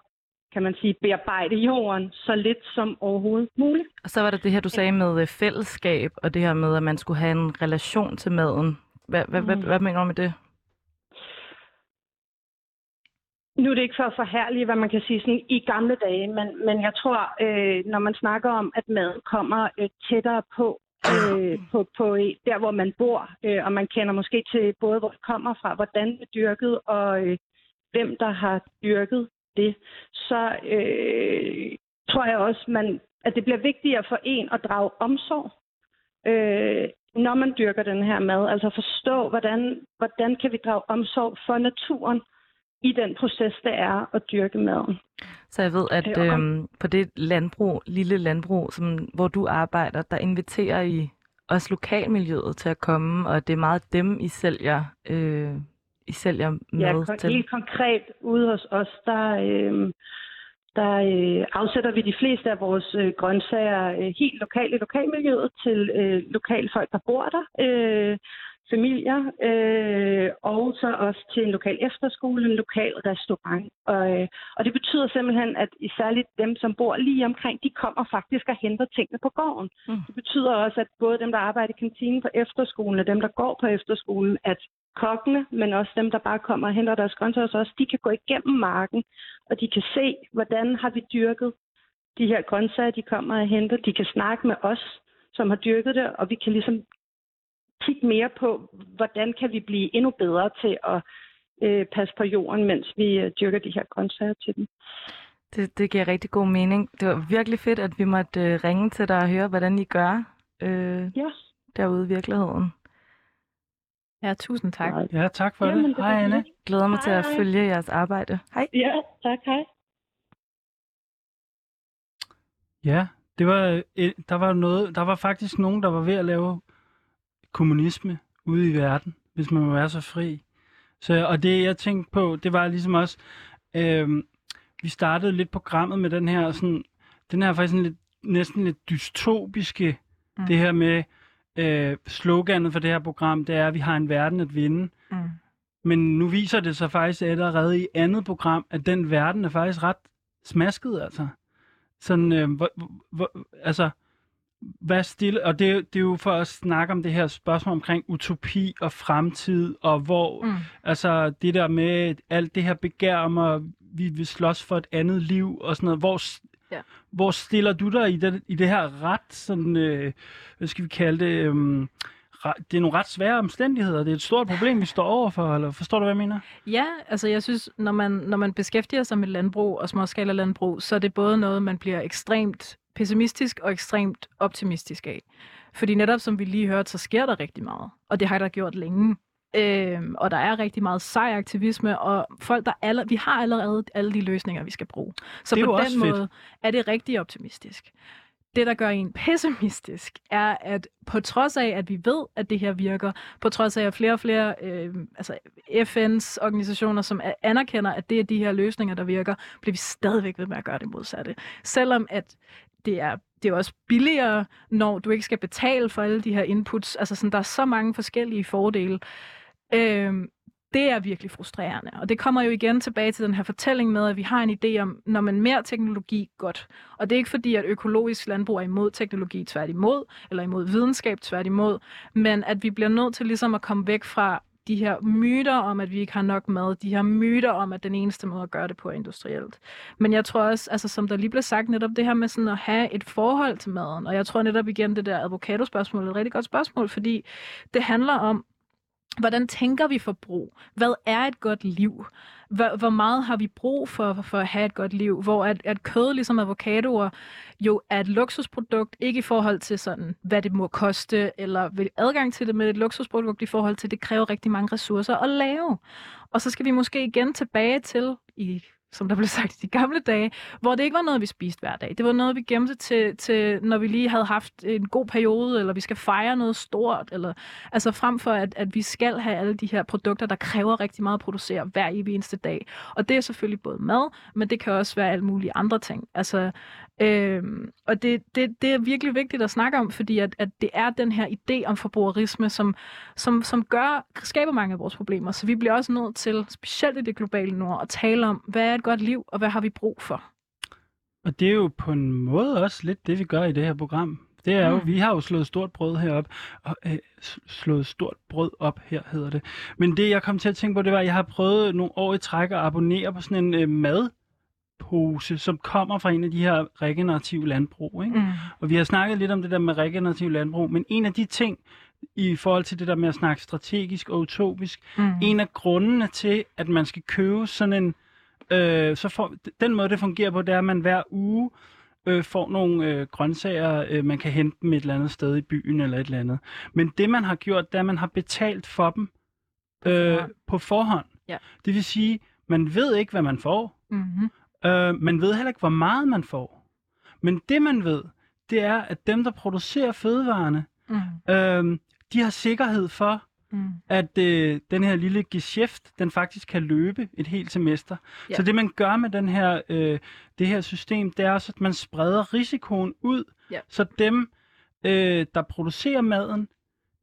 kan man sige, bearbejde jorden så lidt som overhovedet muligt. Og så var der det her, du sagde med øh, fællesskab, og det her med, at man skulle have en relation til maden. Hvad, hvad, hvad, Mm. hvad mener du med det? Nu er det ikke for at forhærlige, hvad man kan sige sådan i gamle dage, men, men jeg tror, øh, når man snakker om, at mad kommer øh, tættere på, øh, på, på der, hvor man bor, øh, og man kender måske til både, hvor det kommer fra, hvordan det er dyrket, og øh, hvem der har dyrket det, så øh, tror jeg også, man, at det bliver vigtigere for en at drage omsorg, øh, når man dyrker den her mad. Altså forstå, hvordan, hvordan kan vi drage omsorg for naturen, i den proces, det er at dyrke maden. Så jeg ved, at Øh, øhm, på det landbrug, lille landbrug, som, hvor du arbejder, der inviterer I også lokalmiljøet til at komme, og det er meget dem, I sælger, øh, I sælger Ja, mad kon- til. helt konkret ude hos os, der, øh, der øh, afsætter vi de fleste af vores øh, grøntsager øh, helt lokalt i lokalmiljøet til øh, lokale folk, der bor der, øh, familier, øh, og så også til en lokal efterskole, en lokal restaurant. Og, øh, og det betyder simpelthen, at særligt dem, som bor lige omkring, de kommer faktisk og henter tingene på gården. Mm. Det betyder også, at både dem, der arbejder i kantinen på efterskolen, og dem, der går på efterskolen, at kokkene, men også dem, der bare kommer og henter deres grøntsager hos os, de kan gå igennem marken, og de kan se, hvordan har vi dyrket de her grøntsager, de kommer og henter. De kan snakke med os, som har dyrket det, og vi kan ligesom kigge mere på, hvordan kan vi blive endnu bedre til at øh, passe på jorden, mens vi øh, dyrker de her grøntsager til dem. Det, det giver rigtig god mening. Det var virkelig fedt, at vi måtte øh, ringe til dig og høre, hvordan I gør øh, Ja. derude i virkeligheden. Ja, tusind tak. Nej. Ja, tak for Jamen, det. det Hej, Anne. lidt. Glæder mig til at Hej. følge jeres arbejde. Hej. Ja, tak. Hej. Ja, det var, øh, der var noget, der var faktisk nogen, der var ved at lave kommunisme ude i verden, hvis man må være så fri. Så, og det, jeg tænkte på, det var ligesom også, øh, vi startede lidt programmet med den her, sådan, den her faktisk sådan lidt, næsten lidt dystopiske, Mm. det her med øh, sloganet for det her program, det er, at vi har en verden at vinde. Mm. Men nu viser det sig faktisk allerede i andet program, at den verden er faktisk ret smasket, altså. Sådan, øh, hvor, hvor, altså, hvad stille, og det, det er jo for at snakke om det her spørgsmål omkring utopi og fremtid, og hvor, Mm. altså det der med alt det her begær om, at vi vil slås for et andet liv og sådan noget, hvor, Ja. hvor stiller du dig i det, i det her ret, sådan, øh, hvad skal vi kalde det, øh, det er nogle ret svære omstændigheder. Det er et stort problem, vi står overfor, eller forstår du, hvad jeg mener? Ja, altså jeg synes, når man, når man beskæftiger sig med landbrug og småskala landbrug, så er det både noget, man bliver ekstremt pessimistisk og ekstremt optimistisk af. Fordi netop som vi lige hørte, så sker der rigtig meget. Og det har der gjort længe. Øhm, og der er rigtig meget sej aktivisme, og folk, der alle, vi har allerede alle de løsninger, vi skal bruge. Så på den også fedt. måde er det rigtig optimistisk. Det, der gør en pessimistisk, er, at på trods af, at vi ved, at det her virker, på trods af, at flere og flere øh, altså FN's organisationer, som anerkender, at det er de her løsninger, der virker, bliver vi stadigvæk ved med at gøre det modsatte. Selvom at det er, det er også billigere, når du ikke skal betale for alle de her inputs. Altså sådan, der er så mange forskellige fordele. Øhm, det er virkelig frustrerende. Og det kommer jo igen tilbage til den her fortælling med, at vi har en idé om, når man mere teknologi, godt. Og det er ikke fordi, at økologisk landbrug er imod teknologi tværtimod, eller imod videnskab tværtimod, men at vi bliver nødt til ligesom at komme væk fra de her myter om, at vi ikke har nok mad, de her myter om, at den eneste måde at gøre det på er industrielt. Men jeg tror også, altså som der lige blev sagt, netop det her med sådan at have et forhold til maden, og jeg tror netop igen, det der advokadospørgsmål er et rigtig godt spørgsmål, fordi det handler om, Hvordan tænker vi forbrug? Hvad er et godt liv? Hvor, hvor meget har vi brug for, for at have et godt liv? Hvor at, at kød, ligesom avocadoer, jo er et luksusprodukt, ikke i forhold til sådan, hvad det må koste, eller vil adgang til det med et luksusprodukt i forhold til, det kræver rigtig mange ressourcer at lave. Og så skal vi måske igen tilbage til, i som der blev (laughs) sagt i de gamle dage, hvor det ikke var noget, vi spiste hver dag. Det var noget, vi gemte til, til når vi lige havde haft en god periode, eller vi skal fejre noget stort, eller altså frem for, at, at vi skal have alle de her produkter, der kræver rigtig meget at producere hver evig eneste dag. Og det er selvfølgelig både mad, men det kan også være alle mulige andre ting. Altså, øhm, og det, det, det er virkelig vigtigt at snakke om, fordi at, at det er den her idé om forbrugerisme, som, som, som gør, skaber mange af vores problemer. Så vi bliver også nødt til, specielt i det globale nord, at tale om, hvad er et godt liv, og hvad har vi brug for? Og det er jo på en måde også lidt det, vi gør i det her program. Det er jo, Mm. vi har jo slået stort brød herop, og, øh, slået stort brød op her, hedder det. Men det, jeg kom til at tænke på, det var, at jeg har prøvet nogle år i træk at abonnere på sådan en øh, madpose, som kommer fra en af de her regenerative landbrug. Ikke? Mm. Og vi har snakket lidt om det der med regenerativ landbrug, men en af de ting, i forhold til det der med at snakke strategisk og utopisk, Mm. en af grundene til, at man skal købe sådan en, øh, så får, den måde det fungerer på, det er, at man hver uge øh, får nogle øh, grøntsager, øh, man kan hente dem et eller andet sted i byen eller et eller andet. Men det man har gjort, det er, at man har betalt for dem På øh, forhånd. på forhånd. Ja. Det vil sige, man ved ikke, hvad man får. Mm-hmm. Øh, man ved heller ikke, hvor meget man får. Men det man ved, det er, at dem, der producerer fødevarene, Mm. øh, de har sikkerhed for, Mm. at øh, den her lille geschæft, den faktisk kan løbe et helt semester. Ja. Så det man gør med den her, øh, det her system, det er også, at man spreder risikoen ud, Ja. så dem, øh, der producerer maden,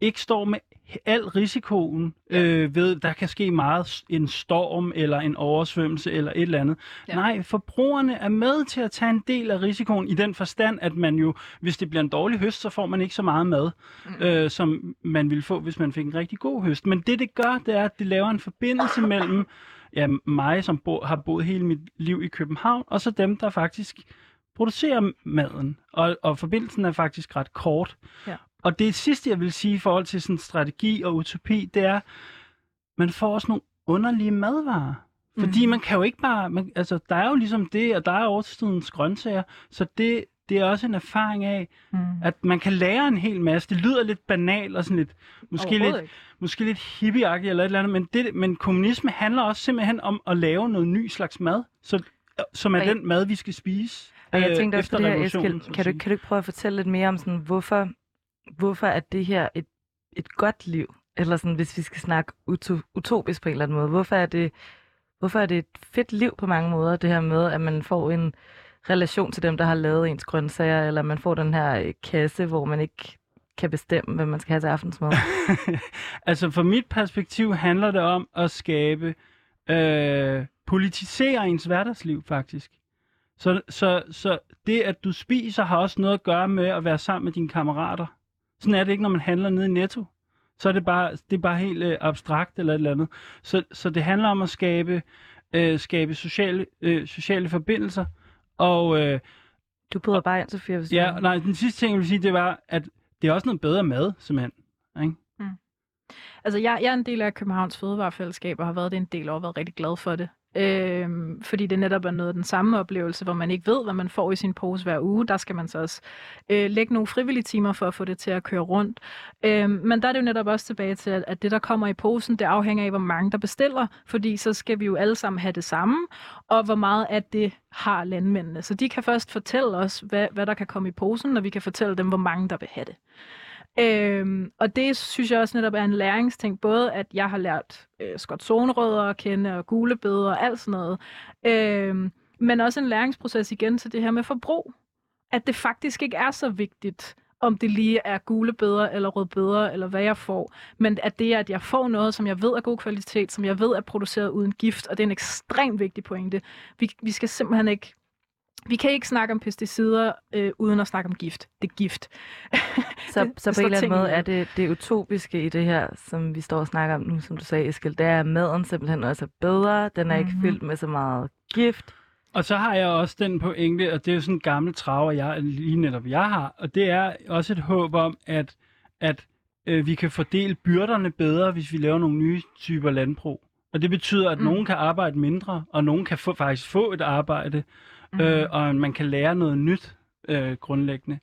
ikke står med al risikoen øh, ved, der kan ske meget, en storm eller en oversvømmelse eller et eller andet. Ja. Ja. Nej, forbrugerne er med til at tage en del af risikoen i den forstand, at man jo, hvis det bliver en dårlig høst, så får man ikke så meget mad, mm. øh, som man ville få, hvis man fik en rigtig god høst. Men det, det gør, det er, at det laver en forbindelse mellem ja, mig, som bo, har boet hele mit liv i København, og så dem, der faktisk producerer maden. Og, og forbindelsen er faktisk ret kort. Ja. Og det sidste, jeg vil sige i forhold til sådan strategi og utopi, det er, man får også nogle underlige madvarer. Fordi Mhm. man kan jo ikke bare... Man, altså, der er jo ligesom det, og der er årstidens grøntsager, så det, det er også en erfaring af, Mm. at man kan lære en hel masse. Det lyder lidt banalt og sådan lidt, måske lidt, ikke. måske lidt hippieagtigt eller et eller andet, men, det, men kommunisme handler også simpelthen om at lave noget ny slags mad, så, som er Og den mad, vi skal spise Og jeg øh, tænkte også efter på det her. Eskild, kan du, kan du ikke prøve at fortælle lidt mere om, sådan, hvorfor, hvorfor er det her et, et godt liv? Eller sådan, hvis vi skal snakke uto, utopisk på en eller anden måde. Hvorfor er, det, hvorfor er det et fedt liv på mange måder, det her med, at man får en relation til dem, der har lavet ens grøntsager, eller man får den her øh, kasse, hvor man ikke kan bestemme, hvad man skal have til aftensmad. (laughs) altså fra mit perspektiv handler det om at skabe, øh, politisere ens hverdagsliv faktisk. Så, så, så det, at du spiser, har også noget at gøre med at være sammen med dine kammerater. Sådan er det ikke, når man handler nede i Netto. Så er det bare, det er bare helt øh, abstrakt eller et eller andet. Så, så det handler om at skabe, øh, skabe sociale, øh, sociale forbindelser. Og øh, Du bryder bare ind, Sofia. Hvis ja, nej, den sidste ting, jeg vil sige, det var, at det er også noget bedre mad, simpelthen. Ikke? Altså, jeg, jeg er en del af Københavns Fødevarefællesskab, og har været det en del år, og været rigtig glad for det. Øh, fordi det netop er noget af den samme oplevelse, hvor man ikke ved, hvad man får i sin pose hver uge. Der skal man så også øh, lægge nogle frivillige timer for at få det til at køre rundt. Øh, men der er det jo netop også tilbage til, at, at det, der kommer i posen, det afhænger af, hvor mange der bestiller. Fordi så skal vi jo alle sammen have det samme, og hvor meget af det har landmændene. Så de kan først fortælle os, hvad, hvad der kan komme i posen, og vi kan fortælle dem, hvor mange der vil have det. Øhm, og det synes jeg også netop er en læringsting, både at jeg har lært øh, skotzonerødder at kende, og gulebøder og alt sådan noget, øhm, men også en læringsproces igen til det her med forbrug. At det faktisk ikke er så vigtigt, om det lige er gule bøder eller røde bøder, eller hvad jeg får, men at det er, at jeg får noget, som jeg ved er god kvalitet, som jeg ved er produceret uden gift, og det er en ekstremt vigtig pointe. Vi, vi skal simpelthen ikke vi kan ikke snakke om pesticider øh, uden at snakke om gift. Det er gift. (laughs) Så, Det- så på en eller anden måde er det, det utopiske i det her, som vi står og snakker om nu, som du sagde, Eskild, det er, at maden simpelthen også er bedre. Den er ikke Mhm. fyldt med så meget gift. Og så har jeg også den pointe, og det er jo sådan en gammel traver, jeg lige netop jeg har, og det er også et håb om, at, at øh, vi kan fordele byrderne bedre, hvis vi laver nogle nye typer landbrug. Og det betyder, at Mm. nogen kan arbejde mindre, og nogen kan få, faktisk få et arbejde. Mm. øh, og man kan lære noget nyt øh, grundlæggende.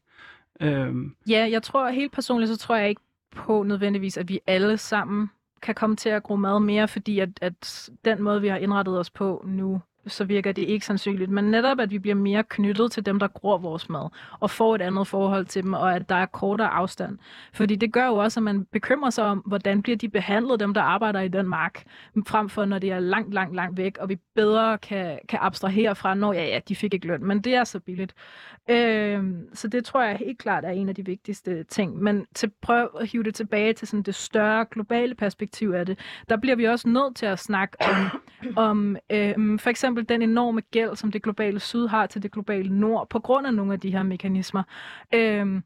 Øh, Ja, jeg tror helt personligt, så tror jeg ikke på nødvendigvis, at vi alle sammen kan komme til at gro mad mere, fordi at, at den måde, vi har indrettet os på nu, så virker det ikke sandsynligt. Men netop, at vi bliver mere knyttet til dem, der gror vores mad, og får et andet forhold til dem, og at der er kortere afstand. Fordi det gør jo også, at man bekymrer sig om, hvordan bliver de behandlet, dem der arbejder i den mark, frem for når det er langt, langt, langt væk, og vi bedre kan, kan abstrahere fra, når ja, ja, de fik ikke løn, men det er så billigt. Øhm, så det tror jeg helt klart er en af de vigtigste ting. Men til prøv at hive det tilbage til sådan det større globale perspektiv af det, der bliver vi også nødt til at snakke om, om øhm, for eksempel den enorme gæld, som det globale syd har til det globale nord, på grund af nogle af de her mekanismer. Øhm,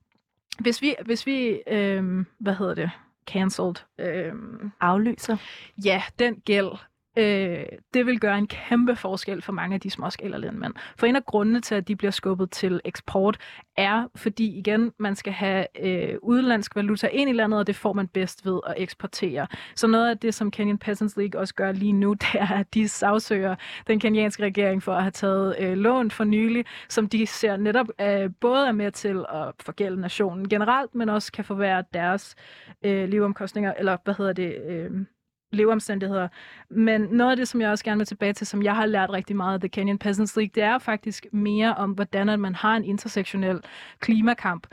hvis vi, hvis vi øhm, hvad hedder det, cancelled, øhm, Aflyser. ja, den gæld, øh, det vil gøre en kæmpe forskel for mange af de småskalerlandmænd. For en af grundene til, at de bliver skubbet til eksport, er, fordi igen, man skal have øh, udenlandsk valuta ind i landet, og det får man bedst ved at eksportere. Så noget af det, som Kenyan Peasants League også gør lige nu, (laughs) det er, at de sagsøger den kenyanske regering for at have taget øh, lån for nylig, som de ser netop øh, både er med til at forgælde nationen generelt, men også kan forværre deres øh, leveomkostninger, eller hvad hedder det, øh, leveomstændigheder. Men noget af det, som jeg også gerne vil tilbage til, som jeg har lært rigtig meget af The Kenyan Peasants League, det er faktisk mere om, hvordan at man har en intersektionel klimakamp.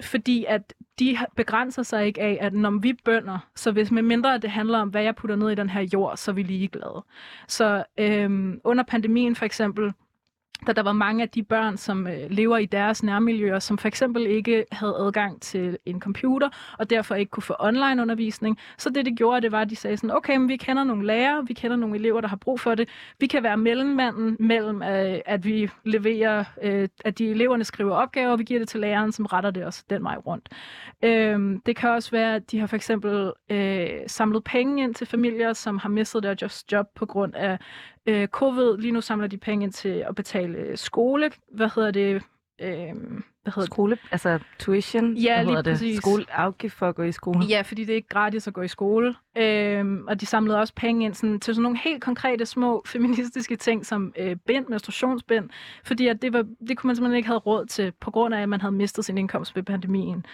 Fordi at de begrænser sig ikke af, at når vi bønder, så hvis med mindre det handler om, hvad jeg putter ned i den her jord, så er vi ligeglade. Så øhm, under pandemien for eksempel, da der var mange af de børn, som øh, lever i deres nærmiljøer, som for eksempel ikke havde adgang til en computer, og derfor ikke kunne få online undervisning. Så det, det gjorde, det var, at de sagde sådan, okay, men vi kender nogle lærere, vi kender nogle elever, der har brug for det. Vi kan være mellemmanden mellem, øh, at vi leverer, øh, at de eleverne skriver opgaver, og vi giver det til læreren, som retter det også den vej rundt. Øh, det kan også være, at de har for eksempel øh, samlet penge ind til familier, som har mistet deres job på grund af øh, covid. Lige nu samler de penge ind til at betale øh, skole, hvad hedder det, øh, hvad hedder det? Skole, altså tuition, Ja, hvad lige det? præcis. Skole, afgift for at gå i skole. Ja, fordi det er ikke gratis at gå i skole. Øhm, og de samlede også penge ind sådan, til sådan nogle helt konkrete små (laughs) feministiske ting, som øh, bind, menstruationsbind, fordi at det, var, det kunne man simpelthen ikke have råd til, på grund af, at man havde mistet sin indkomst ved pandemien.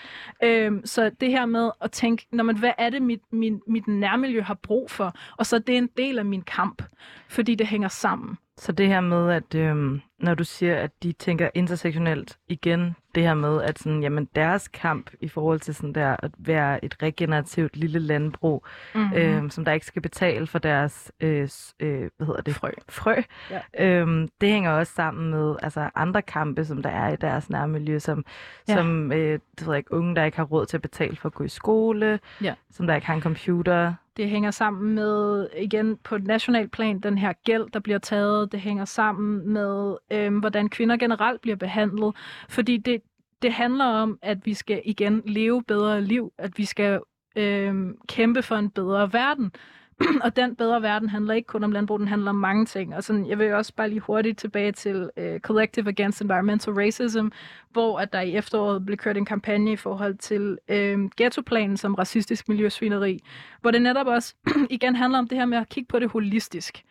Øhm, så det her med at tænke, når man, hvad er det, mit, min, mit nærmiljø har brug for? Og så det er en del af min kamp, fordi det hænger sammen. Så det her med, at øhm, når du siger, at de tænker intersektionelt igen, det her med, at sådan, jamen, deres kamp i forhold til sådan der, at være et regenerativt lille landbrug, Mm-hmm. øhm, som der ikke skal betale for deres øh, øh, hvad hedder det? Frø. frø. Ja. Øhm, det hænger også sammen med altså, andre kampe, som der er i deres nærmiljø, som, Ja. som øh, det ved jeg ikke, unge, der ikke har råd til at betale for at gå i skole, Ja. som der ikke har en computer. Det hænger sammen med, igen på et nationalt plan, den her gæld, der bliver taget. Det hænger sammen med, øhm, hvordan kvinder generelt bliver behandlet. Fordi det, det handler om, at vi skal igen leve bedre liv. At vi skal øh, kæmpe for en bedre verden. (clears throat) og den bedre verden handler ikke kun om landbrug, den handler om mange ting. Og sådan, jeg vil også bare lige hurtigt tilbage til øh, Collective Against Environmental Racism, hvor at der i efteråret blev kørt en kampagne i forhold til øh, ghettoplanen som racistisk miljøsvineri, hvor det netop også (clears throat) igen handler om det her med at kigge på det holistisk.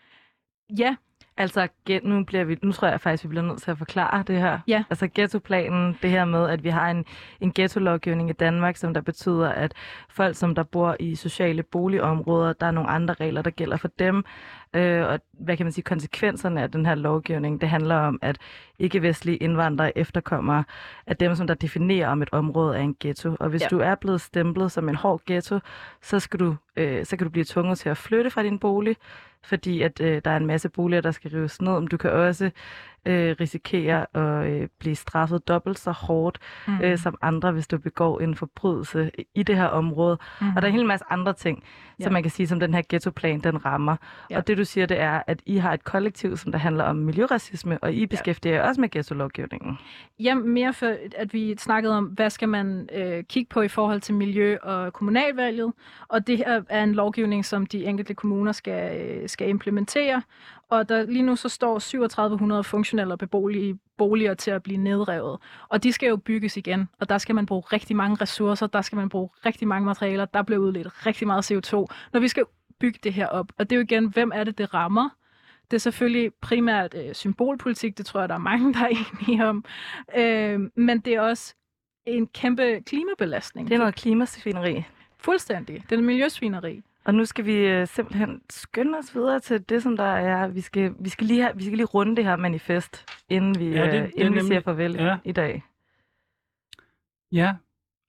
Ja, Altså, nu, bliver vi, nu tror jeg faktisk, vi bliver nødt til at forklare det her. Ja. Altså ghettoplanen, det her med, at vi har en, en ghetto-lovgivning i Danmark, som der betyder, at folk, som der bor i sociale boligområder, der er nogle andre regler, der gælder for dem. Øh, og hvad kan man sige, konsekvenserne af den her lovgivning, det handler om, at ikke-vestlige indvandrere efterkommere er dem, som der definerer, om et område er en ghetto. Og hvis Ja. ja. du er blevet stemplet som en hård ghetto, så, skal du, øh, så kan du blive tvunget til at flytte fra din bolig, fordi at øh, der er en masse boliger, der skal rives ned. Men du kan også øh, risikere at øh, blive straffet dobbelt så hårdt mm. mm. øh, som andre, hvis du begår en forbrydelse i det her område. mm. Og der er en hel masse andre ting, Ja. som man kan sige, som den her ghettoplan, den rammer. Ja. Ja. Og det du siger, det er, at I har et kollektiv, som der handler om miljøracisme, og I beskæftiger jer også med ghetto-lovgivningen. Ja, mere for, at vi snakkede om, hvad skal man øh, kigge på i forhold til miljø- og kommunalvalget. Og det her er en lovgivning, som de enkelte kommuner skal, øh, skal implementere. Og der, lige nu så står 3700 funktionelle og beboelige boliger til at blive nedrevet. Og de skal jo bygges igen, og der skal man bruge rigtig mange ressourcer, der skal man bruge rigtig mange materialer, der bliver udledt rigtig meget CO2, når vi skal bygge det her op. Og det er jo igen, hvem er det, det rammer? Det er selvfølgelig primært øh, symbolpolitik, det tror jeg, der er mange, der er enige om. Øh, men det er også en kæmpe klimabelastning. Det er noget klimasvineri. Fuldstændig. Det er miljøsvineri. Og nu skal vi øh, simpelthen skynde os videre til det, som der er. Vi skal, vi skal, lige, have, vi skal lige runde det her manifest, inden vi, Ja, det- det øh, inden vi siger farvel ja. i dag. Ja.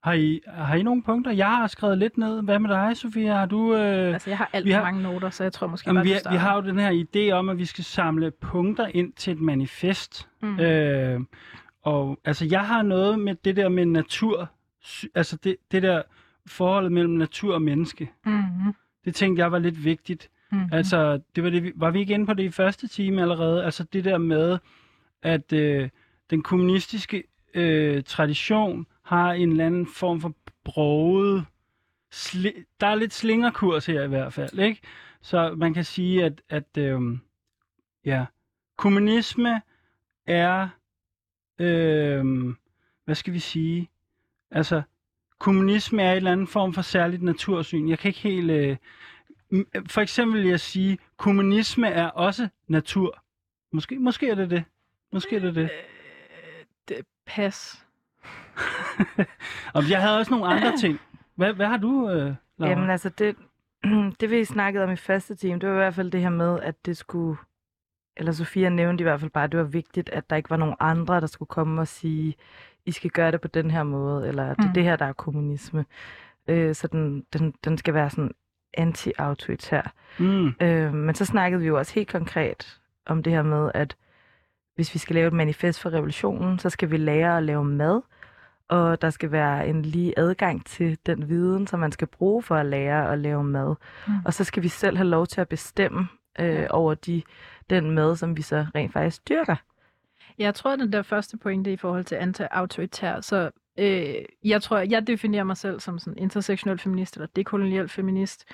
Har I, har I nogle punkter? Jeg har skrevet lidt ned. Hvad med dig, Sofia? Har du... Øh... Altså, jeg har alt vi for har- mange noter, så jeg tror måske Jamen, bare, vi, vi har jo den her idé om, at vi skal samle punkter ind til et manifest. Mm. Øh, og altså, jeg har noget med det der med natur, altså det, det der forholdet mellem natur og menneske. Mm-hmm. Det tænkte jeg var lidt vigtigt. Mm-hmm. Altså, det var, det, vi- var vi ikke inde på det i første time allerede? Altså det der med, at øh, den kommunistiske øh, tradition har en eller anden form for broget... Sli- der er lidt slingerkurs her i hvert fald, ikke? Så man kan sige, at, at øh, ja, kommunisme er... Øh, hvad skal vi sige? Altså, kommunisme er en eller anden form for særligt natursyn. Jeg kan ikke helt... Øh, for eksempel vil jeg sige, kommunisme er også natur. Måske, måske er det det. Måske er det det. Øh, det pas. (laughs) Og jeg havde også nogle andre ting. Hvad, hvad har du, øh, Laura? Jamen altså, det, (clears throat) det vi snakkede om i første time, det var i hvert fald det her med, at det skulle, eller Sofia nævnte i hvert fald bare, at det var vigtigt, at der ikke var nogen andre, der skulle komme og sige, I skal gøre det på den her måde, eller det er Mm. det her, der er kommunisme. Øh, så den, den, den skal være sådan anti-autoritær. Mm. Øh, men så snakkede vi jo også helt konkret om det her med, at hvis vi skal lave et manifest for revolutionen, så skal vi lære at lave mad, og der skal være en lige adgang til den viden, som man skal bruge for at lære at lave mad. Mm. Og så skal vi selv have lov til at bestemme øh, over de, den mad, som vi så rent faktisk dyrker. Jeg tror, at den der første pointe i forhold til anti-autoritær, så øh, jeg tror, jeg definerer mig selv som sådan intersektionel feminist eller dekolonial feminist.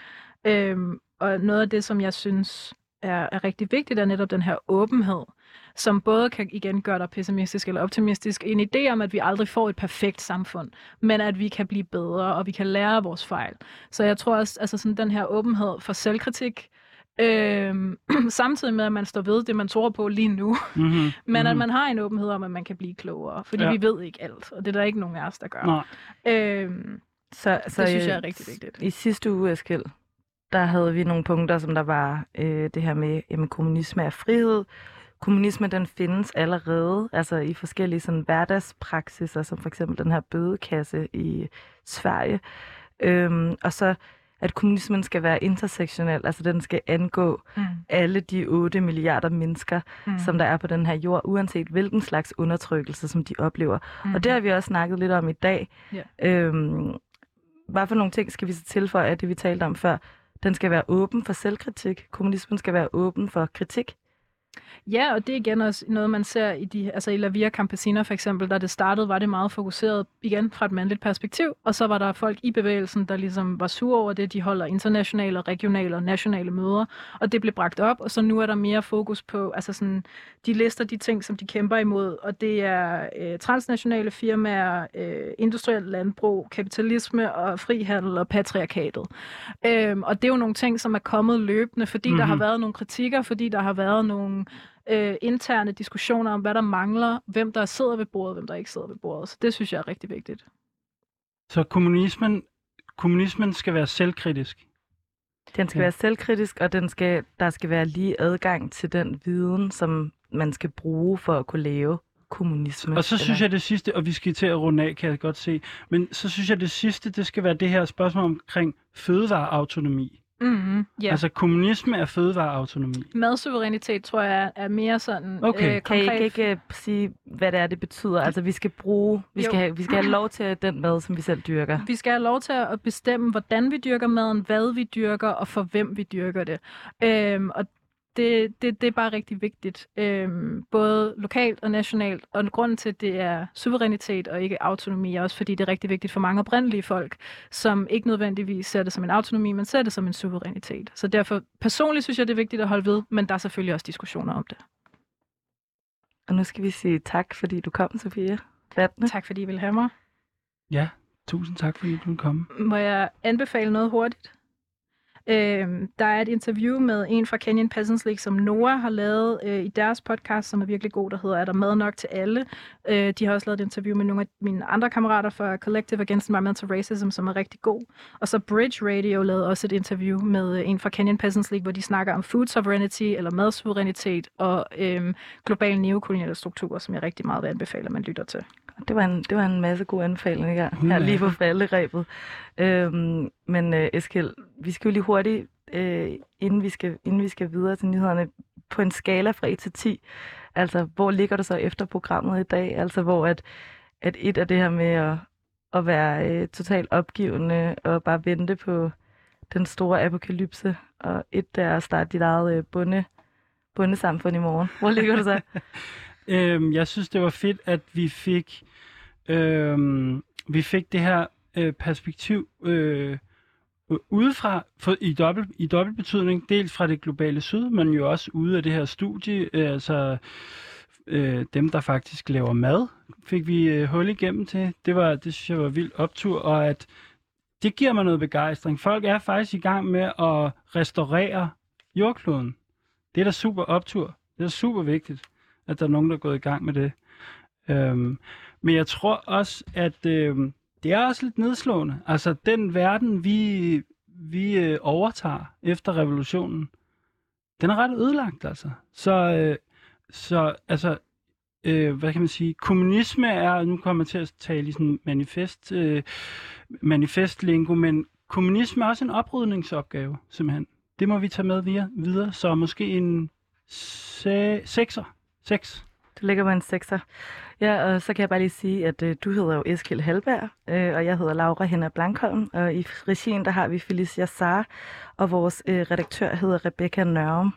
Øh, og noget af det, som jeg synes er, er rigtig vigtigt, er netop den her åbenhed, som både kan igen gøre dig pessimistisk eller optimistisk. En idé om, at vi aldrig får et perfekt samfund, men at vi kan blive bedre, og vi kan lære vores fejl. Så jeg tror også, altså sådan den her åbenhed for selvkritik, Øh, (clears throat) samtidig med, at man står ved det, man tror på lige nu. Mm-hmm. (laughs) Men mm-hmm. at man har en åbenhed om, at man kan blive klogere. Fordi ja. vi ved ikke alt, og det er der ikke nogen af os, der gør. Nej. Øh, så, så det synes jeg er rigtig vigtigt. I sidste uge, Eskild, der havde vi nogle punkter, som der var øh, det her med, at kommunisme er frihed. Kommunisme, den findes allerede, altså i forskellige sådan, hverdagspraksiser, som for eksempel den her bødekasse i Sverige. Øhm, og så at kommunismen skal være intersektionel, altså den skal angå mm. alle de 8 milliarder mennesker, mm. som der er på den her jord, uanset hvilken slags undertrykkelse, som de oplever. Mm. Og det har vi også snakket lidt om i dag. Yeah. Øhm, hvad for nogle ting skal vi så tilføje af det, vi talte om før? Den skal være åben for selvkritik. Kommunismen skal være åben for kritik. Ja, og det er igen også noget, man ser i, de, altså i La Via Campesina for eksempel, da det startede, var det meget fokuseret igen fra et mandligt perspektiv, og så var der folk i bevægelsen, der ligesom var sure over det, de holder internationale, regionale og nationale møder, og det blev bragt op, og så nu er der mere fokus på, altså sådan, de lister de ting, som de kæmper imod, og det er øh, transnationale firmaer, øh, industrielt landbrug, kapitalisme og frihandel og patriarkatet. Øhm, og det er jo nogle ting, som er kommet løbende, fordi mm-hmm. der har mhm. været nogle kritikker, fordi der har været nogle øh, interne diskussioner om, hvad der mangler, hvem der sidder ved bordet, hvem der ikke sidder ved bordet. Så det synes jeg er rigtig vigtigt. Så kommunismen, kommunismen skal være selvkritisk? Den skal ja. være selvkritisk, og den skal, der skal være lige adgang til den viden, som man skal bruge for at kunne lave kommunisme. Og så synes eller? jeg det sidste, og vi skal til at runde af, kan jeg godt se, men så synes jeg det sidste, det skal være det her spørgsmål omkring fødevareautonomi. Mm-hmm, yeah. Altså kommunisme er fødevareautonomi. Madsuverænitet tror jeg er mere sådan okay. øh, Kan I ikke, ikke sige, hvad det er, det betyder? Altså vi skal bruge, vi skal, have, vi skal have lov til den mad, som vi selv dyrker. Vi skal have lov til at bestemme, hvordan vi dyrker maden, hvad vi dyrker og for hvem vi dyrker det. Øhm, og det, det, det er bare rigtig vigtigt, øhm, både lokalt og nationalt. Og grunden til, at det er suverænitet og ikke autonomi, er også fordi det er rigtig vigtigt for mange oprindelige folk, som ikke nødvendigvis ser det som en autonomi, men ser det som en suverænitet. Så derfor personligt synes jeg, det er vigtigt at holde ved, men der er selvfølgelig også diskussioner om det. Og nu skal vi sige tak, fordi du kom, Sofia. Vatne. Tak, fordi I ville have mig. Ja, tusind tak, fordi du komme. Må jeg anbefale noget hurtigt? Øh, der er et interview med en fra Kenyan Peasants League, som Noah har lavet øh, i deres podcast, som er virkelig god, der hedder Er der mad nok til alle? Øh, de har også lavet et interview med nogle af mine andre kammerater fra Collective Against Environmental Racism, som er rigtig god. Og så Bridge Radio lavede også et interview med øh, en fra Kenyan Peasants League, hvor de snakker om food sovereignty, eller madsuverænitet, og øh, global neokoloniale strukturer, som jeg rigtig meget vil anbefale, at man lytter til. Det var en, det var en masse gode anbefalinger her lige på falderæbet. Øhm, men øh, Eskild, vi skal jo lige hurtigt, øh, inden, vi skal, inden vi skal videre til nyhederne, på en skala fra 1 til 10, altså hvor ligger du så efter programmet i dag? Altså hvor at, at et af det her med at, at være øh, totalt opgivende og bare vente på den store apokalypse, og et der er at starte dit eget øh, bunde, bundesamfund i morgen. Hvor ligger du så? (laughs) øhm, jeg synes, det var fedt, at vi fik, øhm, vi fik det her øh, perspektiv øh, udefra, for, i, dobbelt, i dobbelt betydning, dels fra det globale syd, men jo også ude af det her studie, øh, altså øh, dem, der faktisk laver mad, fik vi øh, hul igennem til. Det, var, det synes jeg var vildt optur, og at det giver mig noget begejstring. Folk er faktisk i gang med at restaurere jordkloden. Det er da super optur. Det er super vigtigt, at der er nogen, der er gået i gang med det. Øhm, men jeg tror også, at øhm, det er også lidt nedslående. Altså, den verden, vi, vi øh, overtager efter revolutionen, den er ret ødelagt, altså. Så, øh, så altså, øh, hvad kan man sige, kommunisme er, nu kommer man til at tale i sådan manifest, øh, manifestlingo, men kommunisme er også en oprydningsopgave, simpelthen. Det må vi tage med via, videre, så måske en se, sekser. 6. Du ligger på en 6'er. Ja, og så kan jeg bare lige sige, at øh, du hedder jo Eskild Halberg, øh, og jeg hedder Laura Henna Blankholm, og i regien der har vi Felicia Sar, og vores øh, redaktør hedder Rebecca Nørum.